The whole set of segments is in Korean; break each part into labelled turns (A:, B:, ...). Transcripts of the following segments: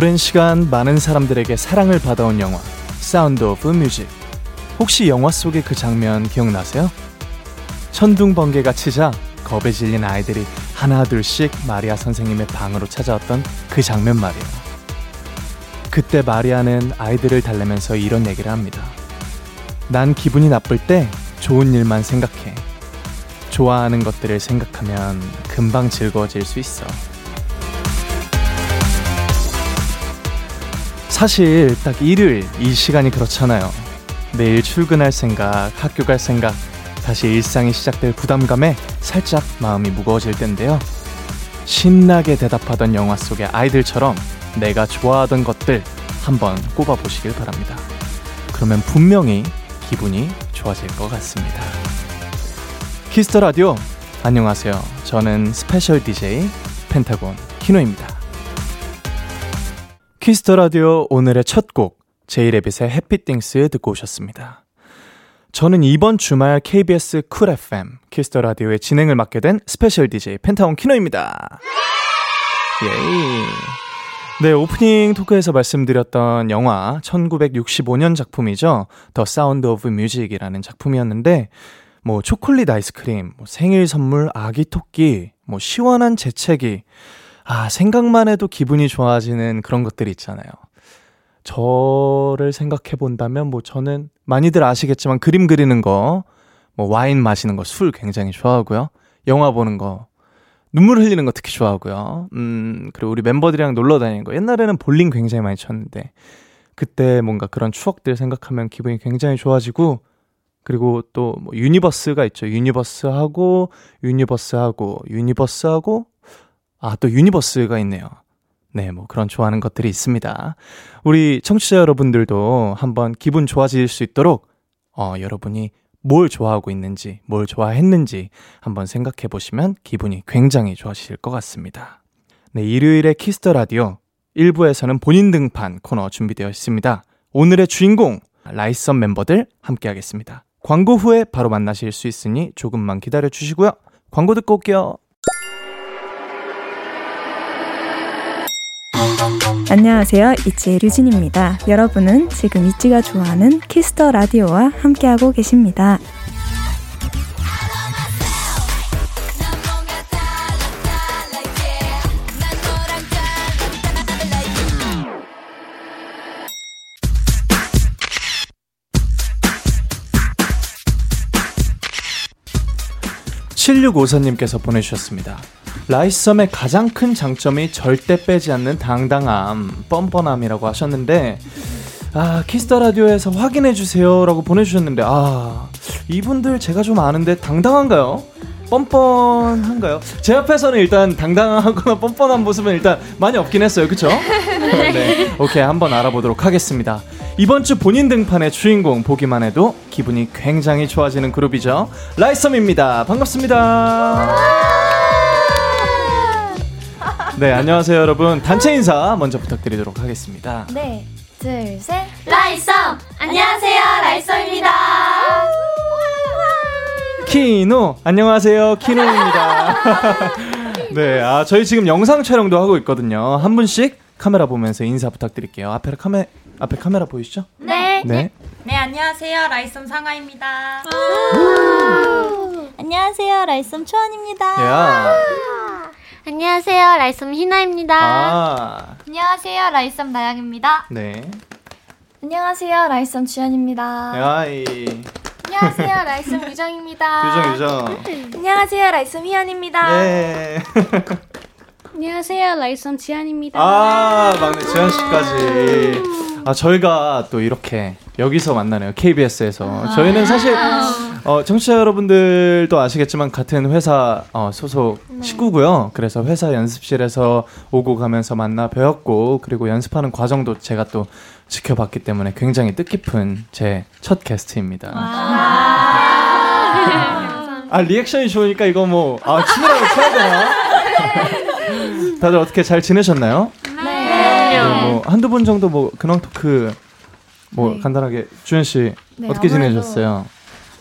A: 오랜 시간 많은 사람들에게 사랑을 받아온 영화 Sound of Music 혹시 영화 속의 그 장면 기억나세요? 천둥 번개가 치자 겁에 질린 아이들이 하나둘씩 마리아 선생님의 방으로 찾아왔던 그 장면 말이에요. 그때 마리아는 아이들을 달래면서 이런 얘기를 합니다. 난 기분이 나쁠 때 좋은 일만 생각해. 좋아하는 것들을 생각하면 금방 즐거워질 수 있어. 사실 딱 일요일 이 시간이 그렇잖아요. 내일 출근할 생각, 학교 갈 생각, 다시 일상이 시작될 부담감에 살짝 마음이 무거워질 텐데요. 신나게 대답하던 영화 속의 아이들처럼 내가 좋아하던 것들 한번 꼽아보시길 바랍니다. 그러면 분명히 기분이 좋아질 것 같습니다. 키스 더 라디오 안녕하세요. 저는 special DJ 펜타곤 키노입니다. 키스 더 라디오 오늘의 첫 곡 제이레빗의 Happy Things 듣고 오셨습니다. 저는 이번 주말 KBS 쿨 FM 키스 더 라디오의 진행을 맡게 된 special DJ 펜타곤 키노입니다. 예이. 네, 오프닝 토크에서 말씀드렸던 영화 1965년 작품이죠. The Sound of Music이라는 작품이었는데 뭐 초콜릿 아이스크림, 뭐 생일 선물 아기 토끼, 뭐 시원한 재채기. 아, 생각만 해도 기분이 좋아지는 그런 것들이 있잖아요. 저를 생각해 본다면 뭐 저는 많이들 아시겠지만 그림 그리는 거, 뭐 와인 마시는 거, 술 굉장히 좋아하고요. 영화 보는 거, 눈물 흘리는 거 특히 좋아하고요. 음, 그리고 우리 멤버들이랑 놀러 다니는 거. 옛날에는 볼링 굉장히 많이 쳤는데, 그때 뭔가 그런 추억들 생각하면 기분이 굉장히 좋아지고, 그리고 또 뭐 유니버스가 있죠. 유니버스하고, 유니버스하고, 유니버스하고, 아, 또 유니버스가 있네요. 네, 뭐 그런 좋아하는 것들이 있습니다. 우리 청취자 여러분들도 한번 기분 좋아질 수 있도록, 어, 여러분이 뭘 좋아하고 있는지, 뭘 좋아했는지 한번 생각해 보시면 기분이 굉장히 좋아지실 것 같습니다. 네, 일요일의 키스 더 라디오 1부에서는 본인 등판 코너 준비되어 있습니다. 오늘의 주인공 라이썸 멤버들 함께 하겠습니다. 광고 후에 바로 만나실 수 있으니 조금만 기다려 주시고요. 광고 듣고 올게요.
B: 안녕하세요. 있지 류진입니다. 여러분은 지금 있지가 좋아하는 키스 더 라디오와 함께하고 계십니다.
A: 칠육오사님께서 보내주셨습니다. 라이썸의 가장 큰 장점이 절대 빼지 않는 당당함, 뻔뻔함이라고 하셨는데, 아, 키스 더 라디오에서 확인해 주세요 라고 보내주셨는데, 아, 이분들 제가 좀 아는데 당당한가요? 뻔뻔한가요? 제 앞에서는 일단 당당하거나 뻔뻔한 모습은 일단 많이 없긴 했어요. 그쵸? 네. 오케이. 한번 알아보도록 하겠습니다. 이번 주 본인 등판의 주인공 보기만 해도 기분이 굉장히 좋아지는 그룹이죠. 라이썸입니다. 반갑습니다. 네, 안녕하세요, 여러분. 단체 인사 먼저 부탁드리도록 하겠습니다.
C: 네, 둘, 셋.
D: 라이썸! 안녕하세요, 라이썸입니다.
A: 키노 안녕하세요 키노입니다. 네, 아 저희 지금 영상 촬영도 하고 있거든요. 한 분씩 카메라 보면서 인사 부탁드릴게요. 앞에 카메 앞에 카메라 보이시죠?
D: 네.
A: 네.
E: 네, 안녕하세요. 라이썸 상아입니다.
C: 안녕하세요, 라이썸 초원입니다.
A: 야.
D: 안녕하세요, 라이썸 히나입니다.
A: 아.
D: 안녕하세요, 라이썸 나영입니다.
A: 네.
C: 안녕하세요, 라이썸 주현입니다.
A: 야이.
D: 안녕하세요, 라이썸 유정입니다.
A: 유정 유정.
C: 안녕하세요, 라이썸 휘연입니다.
A: 예.
D: 안녕하세요, 라이썸 지안입니다.
A: 아 막내 지안 씨까지. 아 저희가 또 이렇게 여기서 만나네요 KBS에서. 저희는 사실 어, 청취자 여러분들도 아시겠지만 같은 회사 어, 소속 식구고요. 그래서 회사 연습실에서 오고 가면서 만나 뵈었고 그리고 연습하는 과정도 제가 또 지켜봤기 때문에 굉장히 뜻깊은 제 첫 게스트입니다. 아 리액션이 좋으니까 이거 뭐 아 춤이라고 쳐야 되나? 다들 어떻게 잘 지내셨나요? 네. 뭐 한두 분 정도 뭐 근황 토크 뭐
C: 네.
A: 간단하게 주현 씨
C: 네,
A: 어떻게 지내셨어요?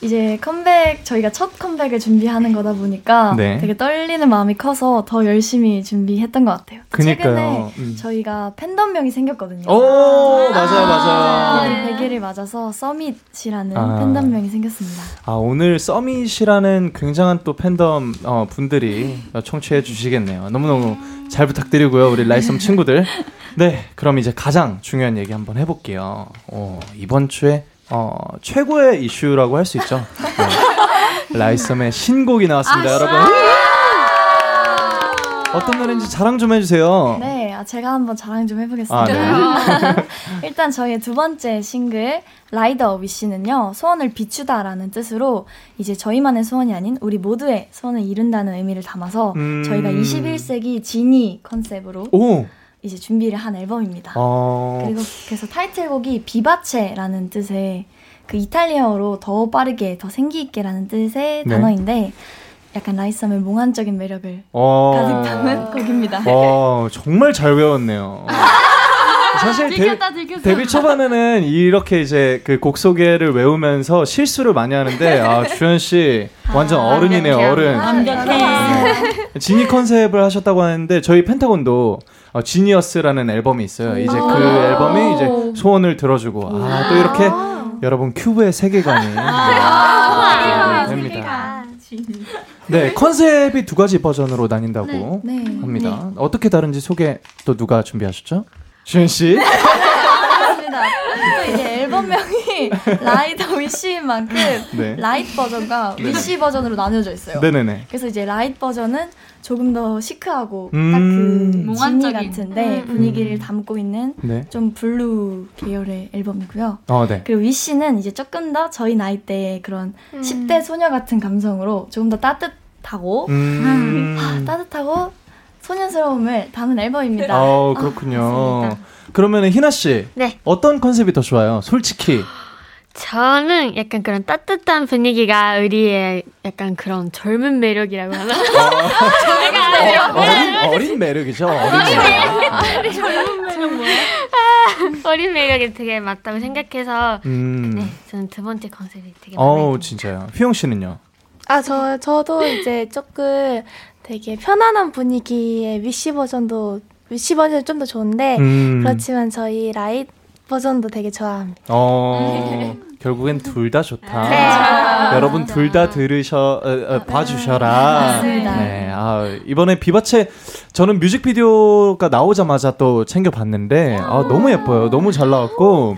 C: 이제 컴백 저희가 첫 컴백을 준비하는 거다 보니까
A: 네.
C: 되게 떨리는 마음이 커서 더 열심히 준비했던 것 같아요.
A: 그니까요.
C: 최근에
A: 음.
C: 저희가 팬덤명이 생겼거든요.
A: 오, 맞아요, 맞아요.
C: 네, 100일을 맞아서 숨잇이라는
A: 아.
C: 팬덤명이 생겼습니다.
A: 아, 오늘 숨잇이라는 굉장한 또 팬덤 어, 분들이 청취해 주시겠네요. 너무너무 잘 부탁드리고요. 우리 라이썸 친구들. 네, 그럼 이제 가장 중요한 얘기 한번 해볼게요. 어, 이번 주에 어, 최고의 이슈라고 할 수 있죠. 네. 라이썸의 신곡이 나왔습니다, 여러분. 어떤 노래인지 자랑 좀 해주세요.
C: 네, 아, 제가 한번 자랑 좀 해보겠습니다.
A: 아, 네.
C: 일단 저희의 두 번째 싱글 라이더 위시는요 소원을 비추다라는 뜻으로 이제 저희만의 소원이 아닌 우리 모두의 소원을 이룬다는 의미를 담아서
A: 음.
C: 저희가 21세기 지니 컨셉으로
A: 오!
C: 이제 준비를 한 앨범입니다.
A: 어,
C: 그리고 그래서 타이틀곡이 비바체라는 뜻의 그 이탈리아어로 더 빠르게 더 생기 있게라는 뜻의
A: 네.
C: 단어인데 약간 라이썸의 몽환적인 매력을
A: 어.
C: 가득 담은 곡입니다.
A: 와, 정말 잘 외웠네요. 사실 데, 데뷔 초반에는 이렇게 이제 그 곡 소개를 외우면서 실수를 많이 하는데 아 주현 씨 완전 어른이네요 어른.
E: 완벽해.
A: 지니 컨셉을 하셨다고 하는데 저희 펜타곤도 어, 지니어스라는 앨범이 있어요. 이제 그 앨범이 이제 소원을 들어주고 아 또 이렇게 여러분 큐브의 세계관이 네, 됩니다. 네 컨셉이 두 가지 버전으로 나뉜다고
C: 네.
A: 합니다. 어떻게 다른지 소개 또 누가 준비하셨죠? 주현 씨.
C: 맞습니다. 또 이제 앨범명이 라이더 위시인 만큼
A: 네.
C: Light 버전과 Wish 버전으로 나뉘어져 있어요.
A: 네네네.
C: 그래서 이제 Light 버전은 조금 더 시크하고
A: 음.
C: 딱 그 지니. 같은데 분위기를 담고 있는
A: 네.
C: 좀 블루 계열의 앨범이고요.
A: 어, 네.
C: 그리고 Wish는 이제 조금 더 저희 나이대의 그런
D: 음.
C: 10대 소녀 같은 감성으로 조금 더 따뜻하고
A: 음.
C: 아, 따뜻하고 소녀스러움을 담은 앨범입니다.
A: 아, 그렇군요.
D: 맞습니다.
A: 그러면은 히나 씨.
D: 네.
A: 어떤 컨셉이 더 좋아요? 솔직히.
D: 저는 약간 그런 따뜻한 분위기가 우리의 약간 그런 젊은 매력이라고 하나?
A: 어, 어린 어린 매력이죠. 어린 매력.
D: 어린 매력이 되게 맞다고 생각해서
A: 음.
D: 네, 저는 두 번째 컨셉이 되게
A: 어. 진짜요. 휘연 씨는요?
F: 아, 저, 저도 이제 조금 되게 편안한 분위기의 Wish 버전도, Wish 버전이 좀 더 좋은데,
A: 음.
F: 그렇지만 저희 Light 버전도 되게 좋아합니다.
A: 어. 결국엔 둘 다 좋다.
D: 네.
A: 여러분 둘 다 들으셔 어, 어, 봐주셔라.
C: 맞습니다.
A: 네. 아, 이번에 비바체 저는 뮤직비디오가 나오자마자 또 챙겨 봤는데 아, 너무 예뻐요. 너무 잘 나왔고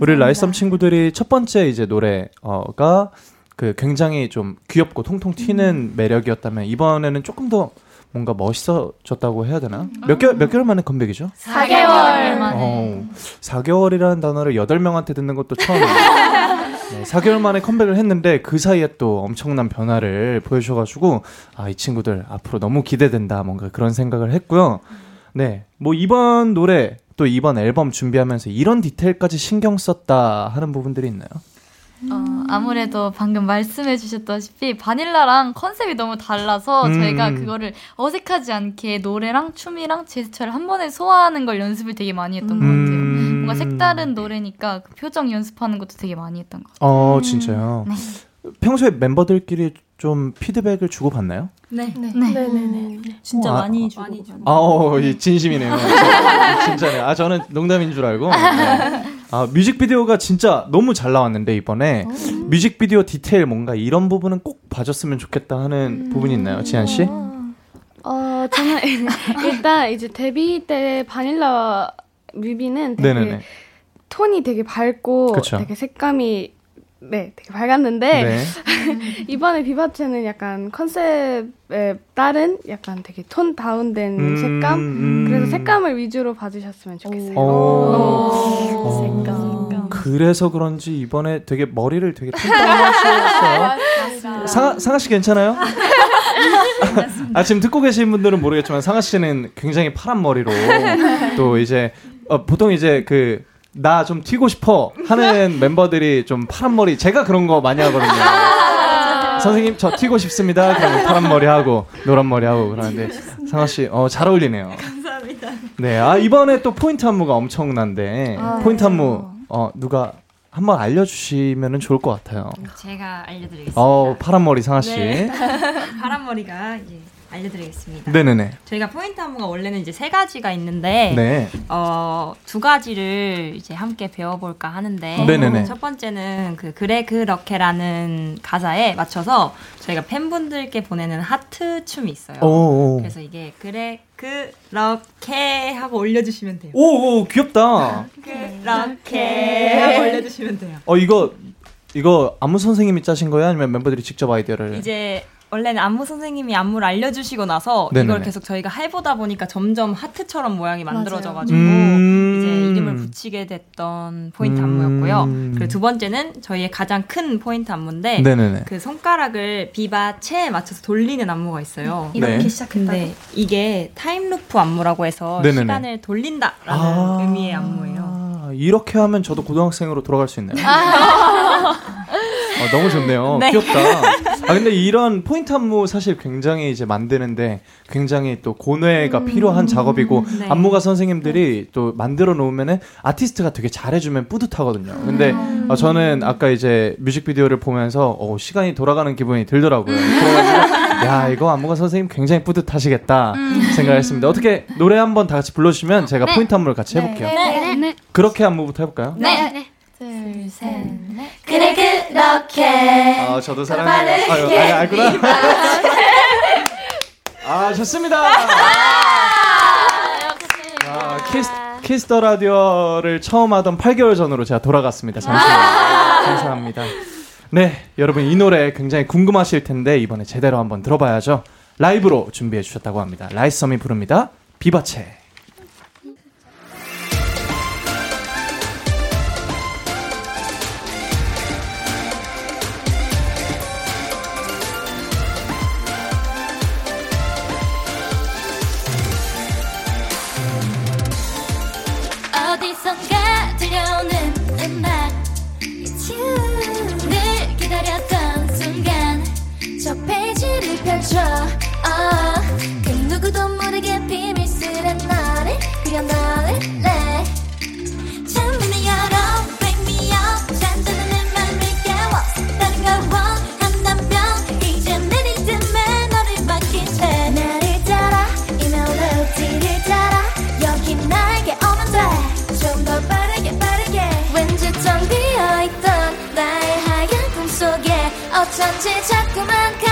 A: 우리 라이썸 친구들이 첫 번째 이제 노래가 그 굉장히 좀 귀엽고 통통 튀는 매력이었다면 이번에는 조금 더 뭔가 멋있어졌다고 해야 되나? 몇 개월 몇 개월 만에 컴백이죠?
E: 4개월 만에.
A: 어, 4개월이라는 단어를 8명한테 듣는 것도 처음이에요. 네, 4개월 만에 컴백을 했는데 그 사이에 또 엄청난 변화를 보여주셔가지고 아, 이 친구들 앞으로 너무 기대된다. 뭔가 그런 생각을 했고요. 네, 뭐 이번 노래 또 이번 앨범 준비하면서 이런 디테일까지 신경 썼다 하는 부분들이 있나요?
G: 어, 아무래도 방금 말씀해 주셨다시피 바닐라랑 컨셉이 너무 달라서
A: 음.
G: 저희가 그거를 어색하지 않게 노래랑 춤이랑 제스처를 한 번에 소화하는 걸 연습을 되게 많이 했던 것 같아요.
A: 음.
G: 뭔가 색다른 노래니까 그 표정 연습하는 것도 되게 많이 했던 것 같아요.
A: 어, 진짜요?
G: 네.
A: 평소에 멤버들끼리 좀 피드백을 주고 받나요?
E: 네.
C: 네.
F: 네 네 네.
E: 진짜
A: 어, 아,
E: 많이
A: 아,
E: 주고. 많이 주고.
A: 아, 어, 이 진심이네요. 진짜, 진짜네요. 아, 저는 농담인 줄 알고. 네. 아, 뮤직비디오가 진짜 너무 잘 나왔는데, 이번에. 뮤직비디오 디테일 뭔가 이런 부분은 꼭 봐줬으면 좋겠다 하는 부분이 있나요, 지한 씨?
F: 어, 저는 일단 이제 데뷔 때 바닐라 뮤비는 되게
A: 네네네.
F: 톤이 되게 밝고
A: 그쵸.
F: 되게 색감이 네, 되게 밝았는데
A: 네.
F: 이번에 비바체는 약간 컨셉에 따른 약간 되게 톤 다운된
A: 음,
F: 색감
A: 음.
F: 그래서 색감을 위주로 봐주셨으면 좋겠어요.
A: 어.
C: 오,
A: 색감.
C: 색감.
A: 그래서 그런지 이번에 되게 머리를 되게 튼튼하셨어요. 상아, 상아 씨 괜찮아요? 아, 지금 듣고 계신 분들은 모르겠지만 상아 씨는 굉장히 파란 머리로 또 이제 어, 보통 이제 그 나 좀 튀고 싶어 하는 멤버들이 좀 파란 머리 제가 그런 거 많이 하거든요. 선생님 저 튀고 싶습니다. 그러면 파란 머리 하고 노란 머리 하고 그러는데 상아 씨어잘 어울리네요. 감사합니다. 네, 아 이번에 또 포인트 안무가 엄청난데
C: 아,
A: 포인트
C: 맞아요.
A: 안무 어 누가 한번 알려주시면 좋을 것 같아요.
H: 제가 알려드리겠습니다.
A: 어, 파란 머리 상아 씨.
H: 네. 파란 머리가 이제 알려드리겠습니다.
A: 네네네.
H: 저희가 포인트 안무가 원래는 이제 세 가지가 있는데,
A: 네.
H: 어, 두 가지를 이제 함께 배워볼까 하는데,
A: 네네네.
H: 첫 번째는 그 그래 그렇게라는 가사에 맞춰서 저희가 팬분들께 보내는 하트 춤이 있어요.
A: 오, 오.
H: 그래서 이게 그래 그렇게 하고 올려주시면 돼요.
A: 오, 오, 귀엽다.
H: 그렇게 하고 올려주시면 돼요.
A: 어, 이거, 이거 안무 선생님이 짜신 거예요? 아니면 멤버들이 직접 아이디어를?
H: 이제 원래는 안무 선생님이 안무를 알려주시고 나서
A: 네네네.
H: 이걸 계속 저희가 해보다 보니까 점점 하트처럼 모양이 만들어져가지고
A: 음.
H: 이제 이름을 붙이게 됐던 포인트 안무였고요.
A: 음.
H: 그리고 두 번째는 저희의 가장 큰 포인트 안무인데
A: 네네네.
H: 그 손가락을 비바체에 맞춰서 돌리는 안무가 있어요.
C: 이렇게
A: 네.
C: 시작했다.
H: 근데 이게 time loop 안무라고 해서
A: 네네네.
H: 시간을 돌린다라는
A: 아.
H: 의미의 안무예요.
A: 이렇게 하면 저도 고등학생으로 돌아갈 수 있네요. 어, 너무 좋네요.
H: 네.
A: 귀엽다. 아 근데 이런 포인트 안무 사실 굉장히 이제 만드는데 굉장히 또 고뇌가 필요한 작업이고
H: 네.
A: 안무가 선생님들이 또 만들어 놓으면은 아티스트가 되게 잘해주면 뿌듯하거든요. 근데 어, 저는 아까 이제 뮤직비디오를 보면서 어, 시간이 돌아가는 기분이 들더라고요. 그래가지고 야 이거 안무가 선생님 굉장히 뿌듯하시겠다 생각했습니다. 어떻게 노래 한번 다 같이 불러주시면 제가 포인트 안무를 같이 해볼게요.
D: 네, 네.
A: 그렇게 안무부터 해볼까요?
D: 네. 네.
C: 둘, 셋, 넷.
F: 그래 그 렇게
A: 아, 저도 사랑해요. 아유, 아유, 알구나. 아, 좋습니다. 아, 키스, 키스 더 라디오를 처음 하던 8개월 전으로 제가 돌아갔습니다. 잠시만요. 감사합니다. 네, 여러분 이 노래 굉장히 궁금하실 텐데 이번에 제대로 한번 들어봐야죠. 라이브로 준비해 주셨다고 합니다. 라이썸이 부릅니다. 비바체.
I: 펼쳐 oh, 그 누구도 모르게 비밀스런 너를 그려 넣을래. 창문을 열어. Wake me up. 잔잔한 내 맘을 깨워. 다른 걸 원한다면 이제 내 리듬에 너를 맡길게 나를 따라. 이 멜로디를 따라. 여기 나에게 오면 돼좀 더 빠르게 빠르게. 왠지 텅 비어있던 나의 하얀 꿈속에 어쩐지 자꾸만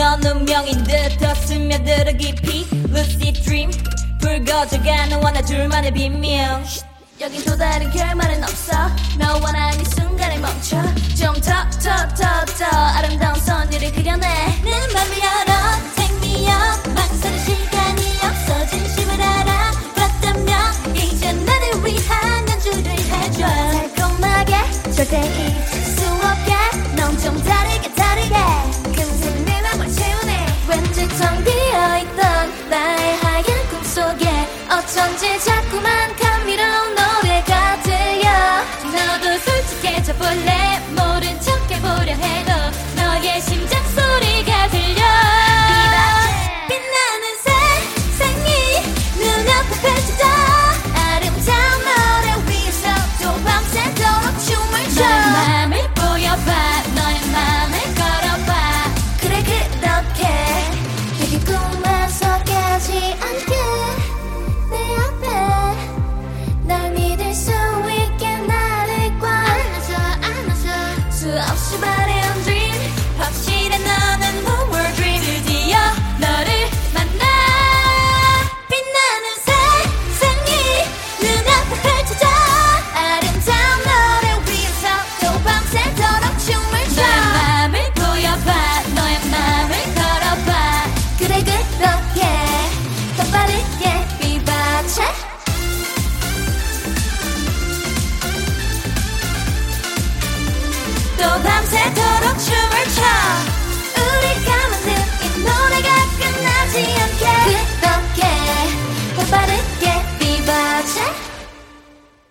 I: 넌 운명인 듯더 스며들어 깊이 Lucid dream. 불 꺼져가는 원하 둘만의 비밀 여긴 또 다른 결말은 없어. 너와 난이 순간에 멈춰. 좀 더 더 더 더 아름다운 선율을 그려내. 내 맘을 열어. Take me up. 망설일 시 어쩐지 자꾸만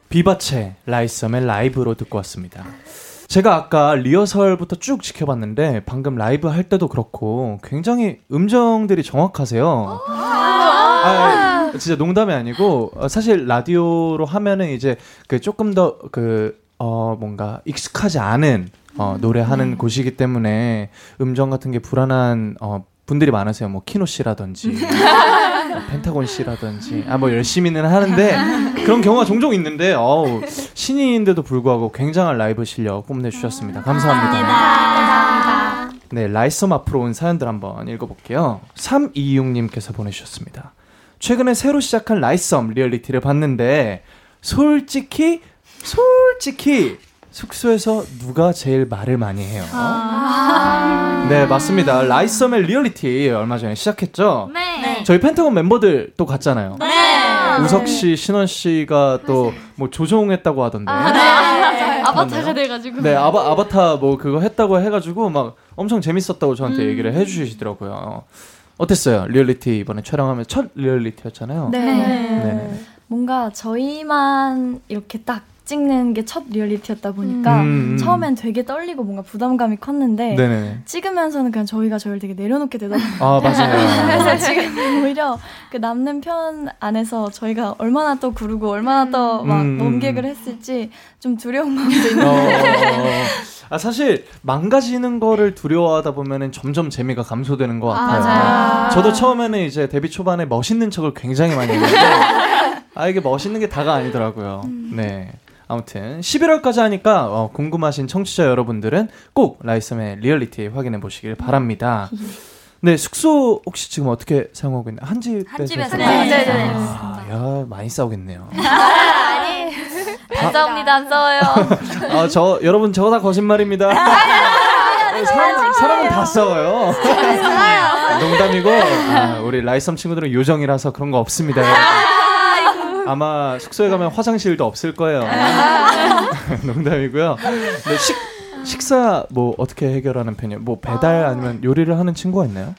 A: 비바체 라이썸의 라이브로 듣고 왔습니다. 제가 아까 리허설부터 쭉 지켜봤는데 방금 라이브 할 때도 그렇고 굉장히 음정들이 정확하세요. 아, 진짜 농담이 아니고 어, 사실 라디오로 하면은 이제 그 조금 더그 어 뭔가 익숙하지 않은 어 노래하는 곳이기 때문에 음정 같은 게 불안한 어 분들이 많으세요. 뭐 키노 씨라든지 뭐 펜타곤 씨라든지 아 뭐 열심히는 하는데 그런 경우가 종종 있는데 어우 신인인데도 불구하고 굉장한 라이브 실력 뽐내 주셨습니다. 감사합니다. 네, 라이썸 앞으로 온 사연들 한번 읽어볼게요. 326님께서 보내주셨습니다. 최근에 새로 시작한 라이썸 리얼리티를 봤는데 솔직히 솔직히 숙소에서 누가 제일 말을 많이 해요? 네, 맞습니다. 라이썸의 리얼리티 얼마 전에 시작했죠?
G: 네.
A: 저희 펜타곤 멤버들 또 갔잖아요. 우석 씨, 신원 씨가 또 뭐 조종했다고 하던데.
G: 아바타가 돼가지고.
A: 네, 아바, 아바타 뭐 그거 했다고 해가지고 막 엄청 재밌었다고 저한테 얘기를 해주시더라고요. 어땠어요? 리얼리티 이번에 촬영하면 첫 리얼리티였잖아요.
C: 네.
A: 네네.
C: 뭔가 저희만 이렇게 딱 찍는 게 첫 리얼리티였다 보니까
A: 음, 음.
C: 처음엔 되게 떨리고 뭔가 부담감이 컸는데
A: 네네네.
C: 찍으면서는 그냥 저희가 저를 되게 내려놓게 되더라고요.
A: 아, 맞아요.
C: 그래서 지금 오히려 그 남는 편 안에서 저희가 얼마나 또 구르고 얼마나 또막
A: 음, 음,
C: 넘객을
A: 음.
C: 했을지 좀 두려운 마음도
A: 어,
C: 있는데
A: 아, 사실 망가지는 거를 두려워하다 보면은 점점 재미가 감소되는 것 같아요.
G: 맞아요.
A: 저도 처음에는 이제 데뷔 초반에 멋있는 척을 굉장히 많이 했는데 아 이게 멋있는 게 다가 아니더라고요. 네. 아무튼 11월까지 하니까 어, 궁금하신 청취자 여러분들은 꼭 라이썸의 리얼리티 확인해 보시길 바랍니다. 네 숙소 혹시 지금 어떻게 사용하고 있나요? 한 집에서
H: 한 집에서 네, 네? 네,
A: 아, 야 많이 싸우겠네요.
C: 안 싸웁니다 안 싸워요.
A: 아, 저, 여러분, 저거 다 거짓말입니다. 사람, 사람은 다 싸워요. 농담이고, 아, 우리 라이썸 친구들은 요정이라서 그런 거 없습니다. 아마 숙소에 가면 화장실도 없을 거예요. 농담이고요. 네, 식, 식사 뭐 어떻게 해결하는 편이에요? 뭐 배달 아니면 요리를 하는 친구가 있나요?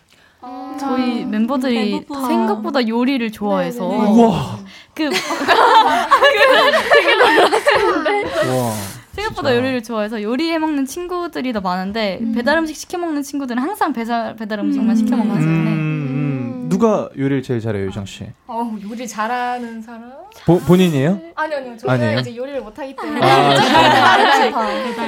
G: 저희 멤버들이
F: 배고파.
G: 생각보다 요리를 좋아해서
A: 우와.
G: 그
A: 우와.
G: 생각보다 요리를 좋아해서 요리해 먹는 친구들이 더 많은데 배달 음식 시켜 먹는 친구들은 항상 배달 배달 음식만 시켜 먹기
A: 음,
G: 때문에
A: 음, 누가 요리를 제일 잘해요, 유정 씨?
J: 어, 요리 잘하는 사람?
A: 보, 본인이에요?
J: 아니요, 아니요. 저는
A: 아니에요?
J: 이제 요리를 못 하기 때문에
A: 아,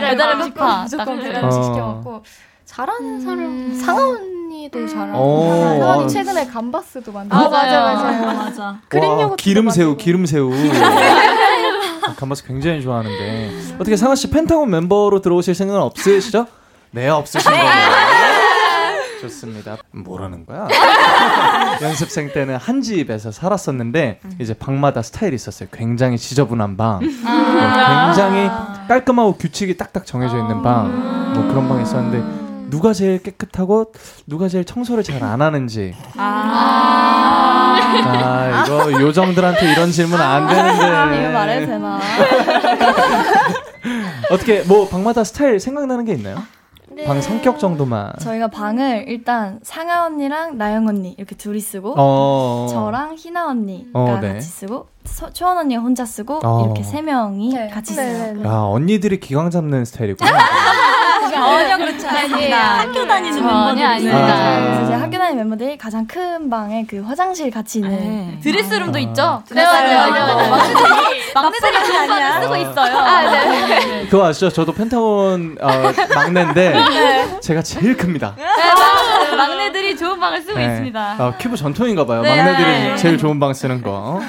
G: 배달 음식 파
J: 무조건
G: 딱
J: 배달 음식
A: 어.
J: 시켜 먹고 잘하는 사람 상아 언니도 잘하고 언니
A: 아.
J: 최근에 감바스도 만들고
G: 아, 맞아,
J: 맞아요.
H: 맞아.
J: 크림
A: 와,
J: 요거트도
A: 기름새우. 기름새우. 감바스 굉장히 좋아하는데 어떻게 상아 씨 펜타곤 멤버로 들어오실 생각은 없으시죠? 네, 없으신 거예요. 좋습니다. 뭐라는 거야? 연습생 때는 한 집에서 살았었는데 이제 방마다 스타일이 있었어요. 굉장히 지저분한 방, 뭐 굉장히 깔끔하고 규칙이 딱딱 정해져 있는 방, 뭐 그런 방이 있었는데 누가 제일 깨끗하고 누가 제일 청소를 잘 안 하는지 아, 이거 요정들한테 이런 질문 안 되는데.
C: 아, 이거 말해도 되나?
A: 어떻게 뭐 방마다 스타일 생각나는 게 있나요? 방 성격 정도만.
C: 저희가 방을 일단 상아 언니랑 나영 언니 이렇게 둘이 쓰고
A: 어.
C: 저랑 희나 언니가
A: 어, 네.
C: 같이 쓰고 서, 초원 언니가 혼자 쓰고
A: 어.
C: 이렇게 세 명이
J: 네.
C: 같이
J: 네,
C: 써요.
J: 네, 네.
A: 야 언니들이 기강 잡는 스타일이구나.
H: 전혀 그렇지 않습니다. 학교 다니는 멤버들
G: 아닙니다.
A: 아.
C: 이제 학교 다니는 멤버들이 가장 큰 방에 그 화장실 같이 있는
H: 네.
G: 드레스룸도
A: 아.
G: 있죠?
C: 네, 맞아요.
G: 막내들이 막내들이 그 방을 쓰고 있어요.
C: 아, 네.
A: 그거 아시죠? 저도 펜타곤 어, 막내인데 제가 제일 큽니다.
G: 네, 맞아요. 막내들이 좋은 방을 쓰고
A: 네.
G: 있습니다.
A: 어, 큐브 전통인가 봐요.
G: 네.
A: 막내들이 제일 좋은 방 쓰는 거.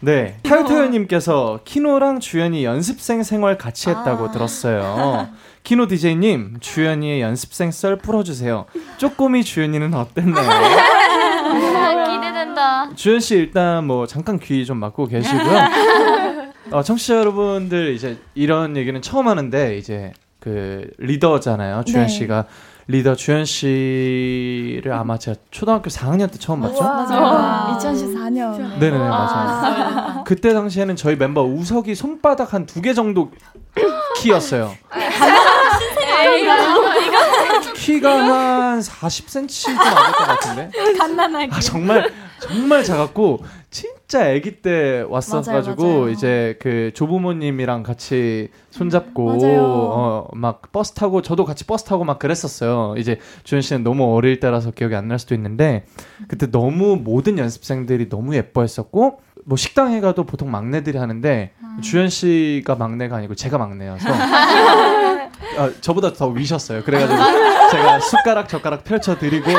A: 네. 타요타요님께서 키노랑 주연이 연습생 생활 같이 했다고 들었어요. 키노 DJ님, 주연이의 연습생 썰 풀어주세요. 쪼꼬미 주연이는 어땠나요?
G: 아, 기대된다.
A: 주연 씨 일단 뭐 잠깐 귀 좀 막고 계시고요. 어, 청취자 여러분들 이제 이런 얘기는 처음 하는데 이제 그 리더잖아요. 주연
C: 네.
A: 씨가 리더 주연 씨를 아마 제가 초등학교 4학년 때 처음 봤죠.
C: 맞아요. 2014년.
A: 네네 맞아요. 그때 당시에는 저희 멤버 우석이 손바닥 한 두 개 정도 키였어요. 키가 한 40cm 좀 안 될 것 같은데.
G: 간단하게.
A: 아, 정말 정말 작았고 진짜 아기 때 왔어가지고
C: 맞아요, 맞아요.
A: 이제 그 조부모님이랑 같이 손잡고. 어, 막 버스 타고 저도 같이 버스 타고 막 그랬었어요. 이제 주현 씨는 너무 어릴 때라서 기억이 안 날 수도 있는데 그때 너무 모든 연습생들이 너무 예뻐했었고 뭐 식당에 가도 보통 막내들이 하는데 주현 씨가 막내가 아니고 제가 막내여서 어, 저보다 더 위셨어요. 그래가지고 제가 숟가락 젓가락 펼쳐 드리고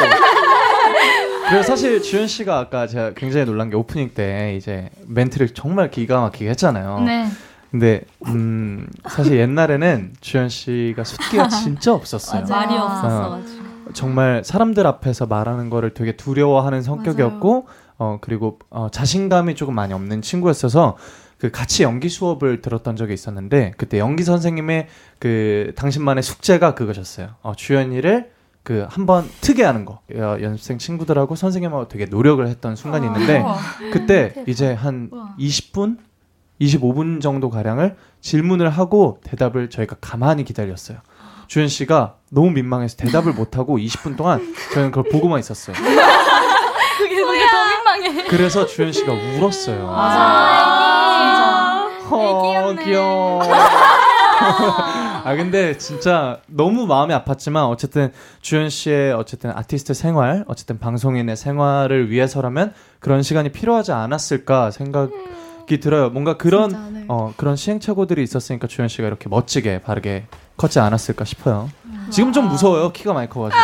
A: 그래서 사실 주현 씨가 아까 제가 굉장히 놀란 게 오프닝 때 이제 멘트를 정말 기가 막히게 했잖아요.
G: 네.
A: 근데 음 사실 옛날에는 주현 씨가 숫기가 진짜 없었어요.
G: 말이
A: 어,
G: 없었어가지고.
A: 정말 사람들 앞에서 말하는 거를 되게 두려워하는 성격이었고 어 그리고 어, 자신감이 조금 많이 없는 친구였어서 그 같이 연기 수업을 들었던 적이 있었는데 그때 연기 선생님의 그 당신만의 숙제가 그거셨어요. 어, 주연이를 그 한번 트게 하는 거 어, 연습생 친구들하고 선생님하고 되게 노력을 했던 순간이 있는데. 그때 이제 한 20분 25분 정도 가량을 질문을 하고 대답을 저희가 가만히 기다렸어요. 주현 씨가 너무 민망해서 대답을 못 하고 20분 동안 저희는 그걸 보고만 있었어요. 그래서 주현 씨가 울었어요.
G: 아,
A: 어, 귀여워. 아 근데 진짜 너무 마음이 아팠지만 어쨌든 주현 씨의 어쨌든 아티스트 생활, 어쨌든 방송인의 생활을 위해서라면 그런 시간이 필요하지 않았을까 생각 이 들어요. 뭔가 그런
C: 진짜, 네.
A: 어 그런 시행착오들이 있었으니까 주현 씨가 이렇게 멋지게 바르게 컸지 않았을까 싶어요. 지금 좀 무서워요. 키가 많이 커가지고.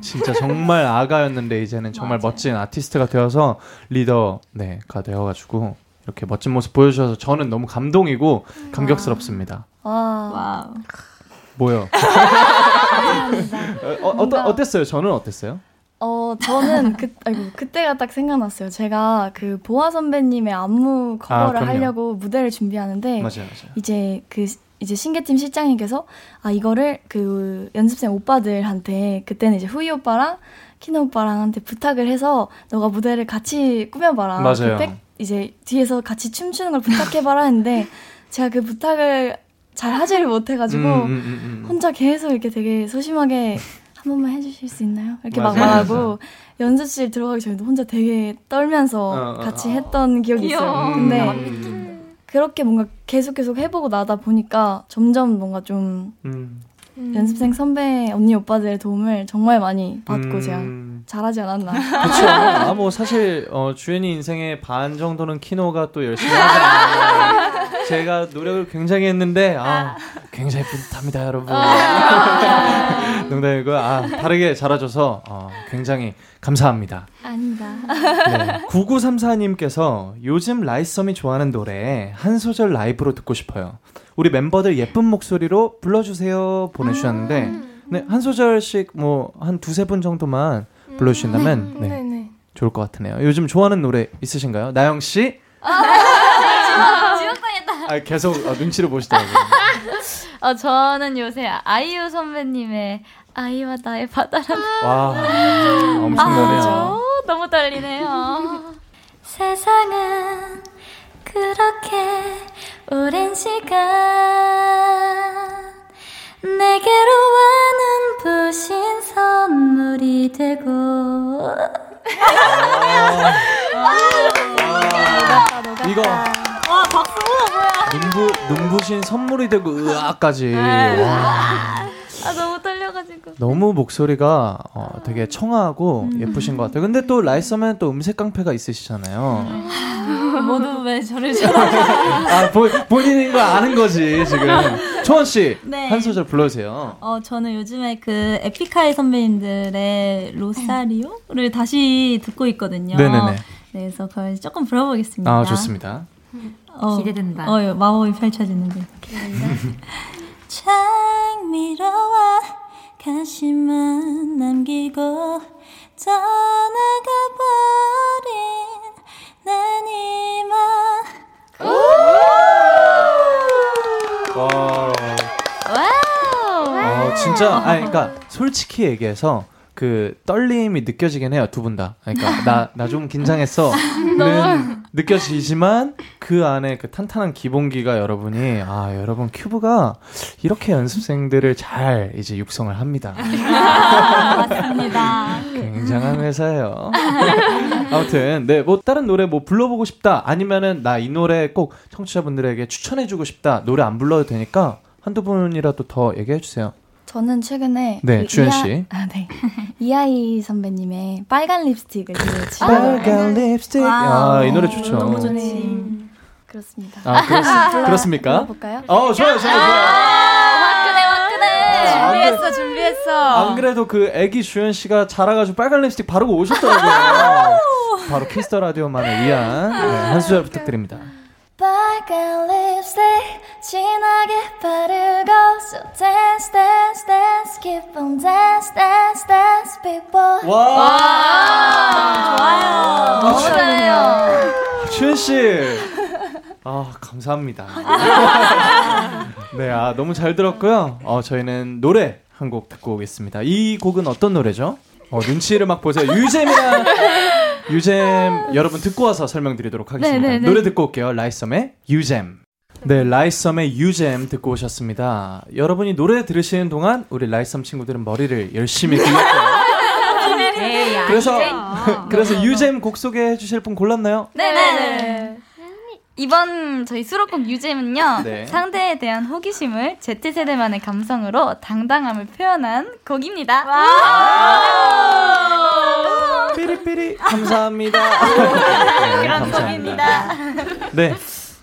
A: 진짜 정말 아가였는데 이제는 정말 멋진 아티스트가 되어서 리더 네가 되어가지고 이렇게 멋진 모습 보여주셔서 저는 너무 감동이고 감격스럽습니다.
C: 와.
A: 뭐요? 어, 어, 어떠, 어땠어요? 저는 어땠어요?
C: 어, 저는 그, 아이고, 그때가 딱 생각났어요. 제가 그 보아 선배님의 안무 커버를
A: 그럼요.
C: 하려고 무대를 준비하는데,
A: 맞아요, 맞아요.
C: 이제 그, 이제 신개팀 실장님께서, 아, 이거를 그 연습생 오빠들한테, 그때는 이제 후이 오빠랑 키노 오빠랑한테 부탁을 해서, 너가 무대를 같이 꾸며봐라.
A: 맞아요.
C: 그 백, 이제 뒤에서 같이 춤추는 걸 부탁해봐라 했는데, 제가 그 부탁을 잘 하지를 못해가지고,
A: 음, 음, 음, 음.
C: 혼자 계속 이렇게 되게 소심하게 한 번만 해주실 수 있나요? 이렇게 막
A: 맞아요,
C: 말하고 연습실 들어가기 전에도 혼자 되게 떨면서
A: 어, 어,
C: 같이
A: 어.
C: 했던 기억이
G: 귀여워.
C: 있어요. 근데
A: 음,
C: 그렇게 뭔가 계속 계속 해보고 나다 보니까 점점 뭔가 좀
A: 음,
C: 연습생 선배 언니 오빠들의 도움을 정말 많이 받고
A: 음.
C: 제가 잘하지 않았나.
A: 그렇죠. 아, 뭐 사실 어, 주연이 인생의 반 정도는 키노가 또 열심히 하잖아요. 제가 노력을 굉장히 했는데 아, 굉장히 뿌듯합니다, 여러분. 농담이고요. 아, 다르게 잘해줘서 어, 굉장히 감사합니다.
C: 아니다.
A: 네. 9934님께서 요즘 라이썸이 좋아하는 노래 한 소절 라이브로 듣고 싶어요. 우리 멤버들 예쁜 목소리로 불러주세요 보내주셨는데 네, 한 소절씩 뭐 한 두세 분 정도만 불러주신다면 네,
F: 네네.
A: 좋을 것 같으네요. 요즘 좋아하는 노래 있으신가요? 나영 씨? 아, 계속 어, 눈치를 보시더라고요.
G: 어, 저는 요새 아이유 선배님의 아이와 나의 바다라는
A: 와, 엄청나네요.
G: 어, 너무 떨리네요. 세상은 그렇게 오랜 시간 내게로 와는 부신 선물이 되고
A: 이거
G: 와 박수 뭐야
A: 눈부 눈부신 선물이 되고 으악까지. 와.
G: 아 너무 떨려가지고
A: 너무 목소리가 어, 되게 청아하고 예쁘신 것 같아요. 근데 또 라이썸은 또 음색 깡패가 있으시잖아요.
G: 모두 왜 저를 좋아
A: 아, 본, 본인인 거 아는 거지, 지금. 초원 씨,
K: 네.
A: 한 소절 불러주세요.
K: 어, 저는 요즘에 그 에픽하이 선배님들의 로사리오를 다시 듣고 있거든요.
A: 네네네.
K: 네, 그래서 그걸 조금 불러보겠습니다.
A: 아, 좋습니다.
K: 어,
H: 기대된다.
K: 어, 마법이 펼쳐지는 거. 창미로와 가시만 남기고 떠나가버린 난 이만
A: 와. 어, 진짜, 아, 그러니까 솔직히 얘기해서 그 떨림이 느껴지긴 해요, 두 분 다. 그러니까 나, 나 좀 긴장했어. 는 느껴지지만 그그 안에 그 탄탄한 기본기가 여러분이 아 여러분 큐브가 이렇게 연습생들을 잘 이제 육성을 합니다.
K: 맞습니다.
A: 굉장한 회사예요. 아무튼 네 뭐 다른 노래 뭐 불러보고 싶다 아니면은 나 이 노래 꼭 청취자분들에게 추천해주고 싶다 노래 안 불러도 되니까 한두 분이라도 더 얘기해 주세요.
C: 저는 최근에
A: 네,
C: 그
A: 주현
C: 이하-
A: 씨.
C: 아, 네. 이하이 선배님의 빨간 립스틱을 지금
A: 빨간 립스틱. 아, 이 노래 좋죠.
C: 너무 좋지. 그렇습니다.
A: 아, 그렇, 그렇습니까?
C: 불러볼까요?
A: 어, 좋아요, 좋아요, 좋아요.
G: 화끈해 화끈해.
A: 준비했어,
G: 준비했어.
A: 안 그래도 그 애기 주현 씨가 자라가지고 빨간 립스틱 바르고 오셨더라고요. 바로 키스 더 라디오만을 위한 네, 한 소절 부탁드립니다.
I: 빨간 립스틱 진하게 바르고 So dance dance dance keep on dance dance dance people
A: 와,
I: 너무 잘해요
A: 주현 씨. 아, 감사합니다. 네, 아, 너무 잘 들었고요. 어, 저희는 노래 한 곡 듣고 오겠습니다. 이 곡은 어떤 노래죠? 어, 눈치를 막 보세요. 유잼이랑 유잼 여러분 듣고 와서 설명드리도록 하겠습니다.
G: 네네네.
A: 노래 듣고 올게요. 라이썸의 유잼. 네, 라이썸의 유잼 듣고 오셨습니다. 여러분이 노래 들으시는 동안 우리 라이썸 친구들은 머리를 열심히 굴렸고요. 그래서 그래서 유잼 곡 소개해 주실 분 골랐나요?
G: 네네. 이번 저희 수록곡 유잼은요
A: 네.
G: 상대에 대한 호기심을 Z세대만의 감성으로 당당함을 표현한 곡입니다.
A: 삐리삐리 감사합니다. 네, 감사합니다. 네.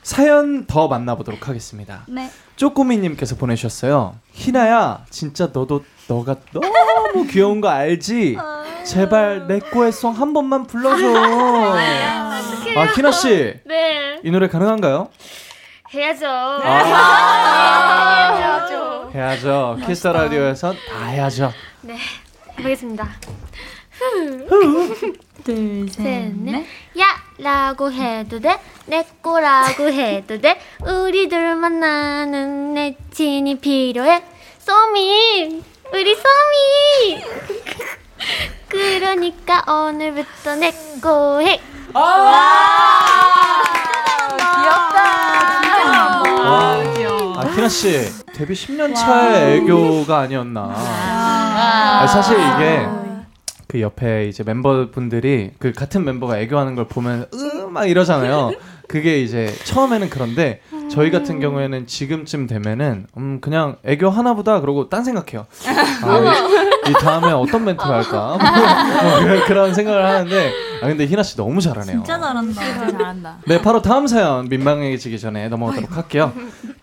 A: 사연 더 만나보도록 하겠습니다.
G: 네.
A: 쪼꼬미님께서 보내주셨어요. 희나야, 진짜 너도 너가 너무 귀여운 거 알지? 제발 내 꼬의 송 한 번만 불러줘. 아 희나 씨,
D: 네.
A: 이 노래 가능한가요?
D: 해야죠.
A: 아.
D: 해야죠.
A: 해야죠. 키스 라디오에선 다 해야죠.
D: 네. 해보겠습니다.
G: 둘,
D: 셋, 넷. 야! 라고 해도 돼? 내 거라고 해도 돼? 우리들 만나는 내 친이 필요해? 쏘미! 우리 쏘미! 그러니까 오늘부터 내거 해!
A: 와, 아 희나 씨 데뷔 10년 차의 애교가 아니었나. 아, 사실 이게 그 옆에 이제 멤버분들이 그 같은 멤버가 애교하는 걸 보면 으막 이러잖아요. 그게 이제 처음에는 그런데 저희 같은 경우에는 지금쯤 되면은 음 그냥 애교 하나보다 그러고 딴 생각해요. 아, 이, 이 다음에 어떤 멘트를 할까? 뭐 그런- 그런 생각을 하는데 아 근데 희나 씨 너무 잘하네요.
K: 진짜 잘한다.
H: 잘한다.
A: 네, 바로 다음 사연 민망해지기 전에 넘어가도록 할게요.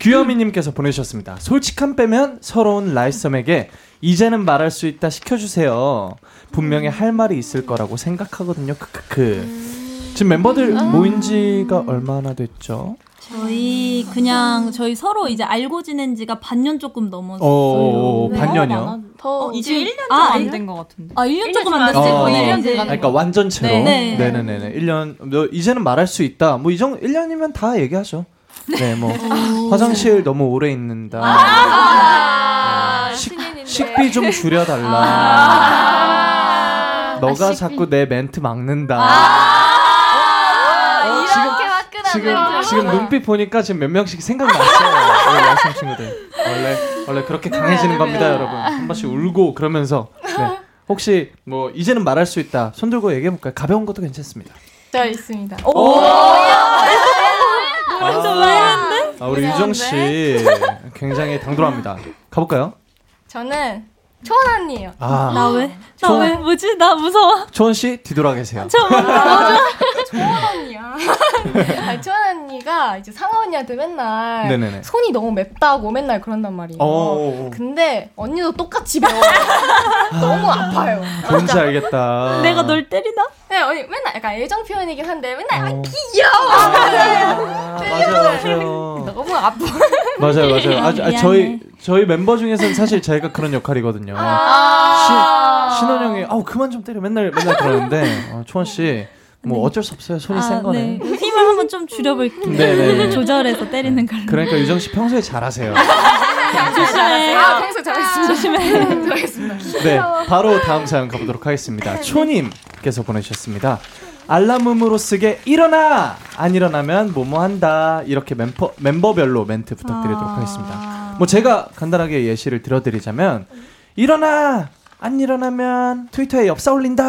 A: 규현미님께서 보내주셨습니다. 솔직함 빼면 서러운 라이썸에게 이제는 말할 수 있다 시켜주세요. 분명히 할 말이 있을 거라고 생각하거든요. 크크크. 지금 멤버들 모인 지가 얼마나 됐죠?
K: 저희 그냥 저희 서로 이제 알고 지낸 지가 반년 조금 넘었어요.
A: 어,
K: 네.
A: 반년이요?
K: 더
H: 이제 1년
K: 아,
H: 안
K: 일-
H: 된것 같은데.
K: 아, 1년 조금 좀안 됐어요.
A: 어,
K: 거의
A: 어.
K: 이제.
A: 그러니까 완전체로.
K: 네.
A: 네.
K: 네.
A: 네네네. 1년, 너 이제는 말할 수 있다. 뭐, 이 정도, 1년이면 다 얘기하죠. 네, 뭐, 화장실 너무 오래 있는다. 네. 식, 식비 좀 줄여달라. 너가 자꾸 내 멘트 막는다. 어,
G: 이렇게 화끈한
A: 지금,
G: 멘트.
A: 지금 눈빛 보니까 지금 몇 명씩 생각났어요. 우리 여학생 친구들. 원래, 원래 그렇게 강해지는 겁니다, 여러분. 한 번씩 울고 그러면서. 네. 혹시 뭐, 이제는 말할 수 있다. 손 들고 얘기해 볼까요? 가벼운 것도 괜찮습니다.
J: 저 있습니다.
A: 아, 아, 우리 유정 씨 굉장히 당돌합니다. 가볼까요?
J: 저는 초원 언니예요.
A: 아.
K: 나 왜? 나
A: 저-
K: 왜? 뭐지? 나 무서워.
A: 초원 씨 뒤돌아 계세요.
K: 저 무서워.
J: 초원 언니야. 아니, 초원 언니가 이제 상아 언니한테 맨날
A: 네네네.
J: 손이 너무 맵다고 맨날 그런단 말이에요.
A: 어.
J: 근데 언니도 똑같이 매워요. 너무 아파요.
A: 뭔지 알겠다.
K: 내가 널 때리나?
J: 네, 언니 맨날 약간 애정 표현이긴 한데 맨날
A: 어.
J: 아, 귀여워.
A: 아, 맞아요, 맞아요.
J: 너무 아파.
A: 맞아요, 맞아요. 아, 아. 저희 저희 멤버 중에서는 사실 제가 그런 역할이거든요.
J: 아.
A: 신, 신원 형이 아우 그만 좀 때려 맨날 맨날 그러는데 어, 초원 씨뭐 어쩔 수 없어요. 손이 센 거네.
K: 네. 힘을 한번 좀 줄여볼게요.
A: 네네네.
K: 조절해서 때리는 걸로.
A: 그러니까 유정 씨 평소에 잘하세요.
K: 조심해.
J: 아, 평소 잘했습니다.
K: 조심해.
J: 잘했습니다.
A: 네, 바로 다음 사연 가보도록 하겠습니다. 초님께서 보내주셨습니다. 알람음으로 쓰게 일어나 안 일어나면 뭐뭐 한다 이렇게 멤버 멤버별로 멘트 부탁드리도록
K: 아.
A: 하겠습니다. 뭐 제가 간단하게 예시를 들어드리자면 일어나 안 일어나면 트위터에 엽사 올린다.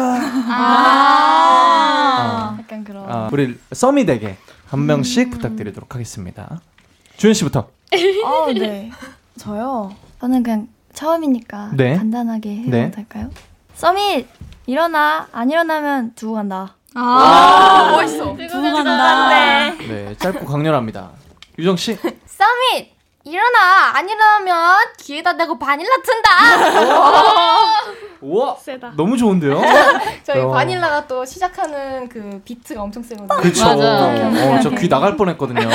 C: 아. 약간 그런.
A: 아, 우리 썸이 되게 한 명씩 부탁드리도록 하겠습니다. 주현 씨부터.
C: 어, 네. 저요. 저는 그냥 처음이니까
A: 네.
C: 간단하게 해도
A: 네.
C: 될까요? 서밋 일어나 안 일어나면 두고 간다.
K: 아,
J: 멋있어.
K: 두고 간다.
A: 네, 짧고 강렬합니다. 유정 씨.
J: 서밋 일어나 안 일어나면 귀에다 대고 바닐라 튼다.
A: 우와.
J: 세다.
A: 너무 좋은데요?
J: 저희
A: 어.
J: 바닐라가 또 시작하는 그 비트가 엄청 세거든요.
A: 그쵸. 어, 저 귀 나갈 뻔 했거든요.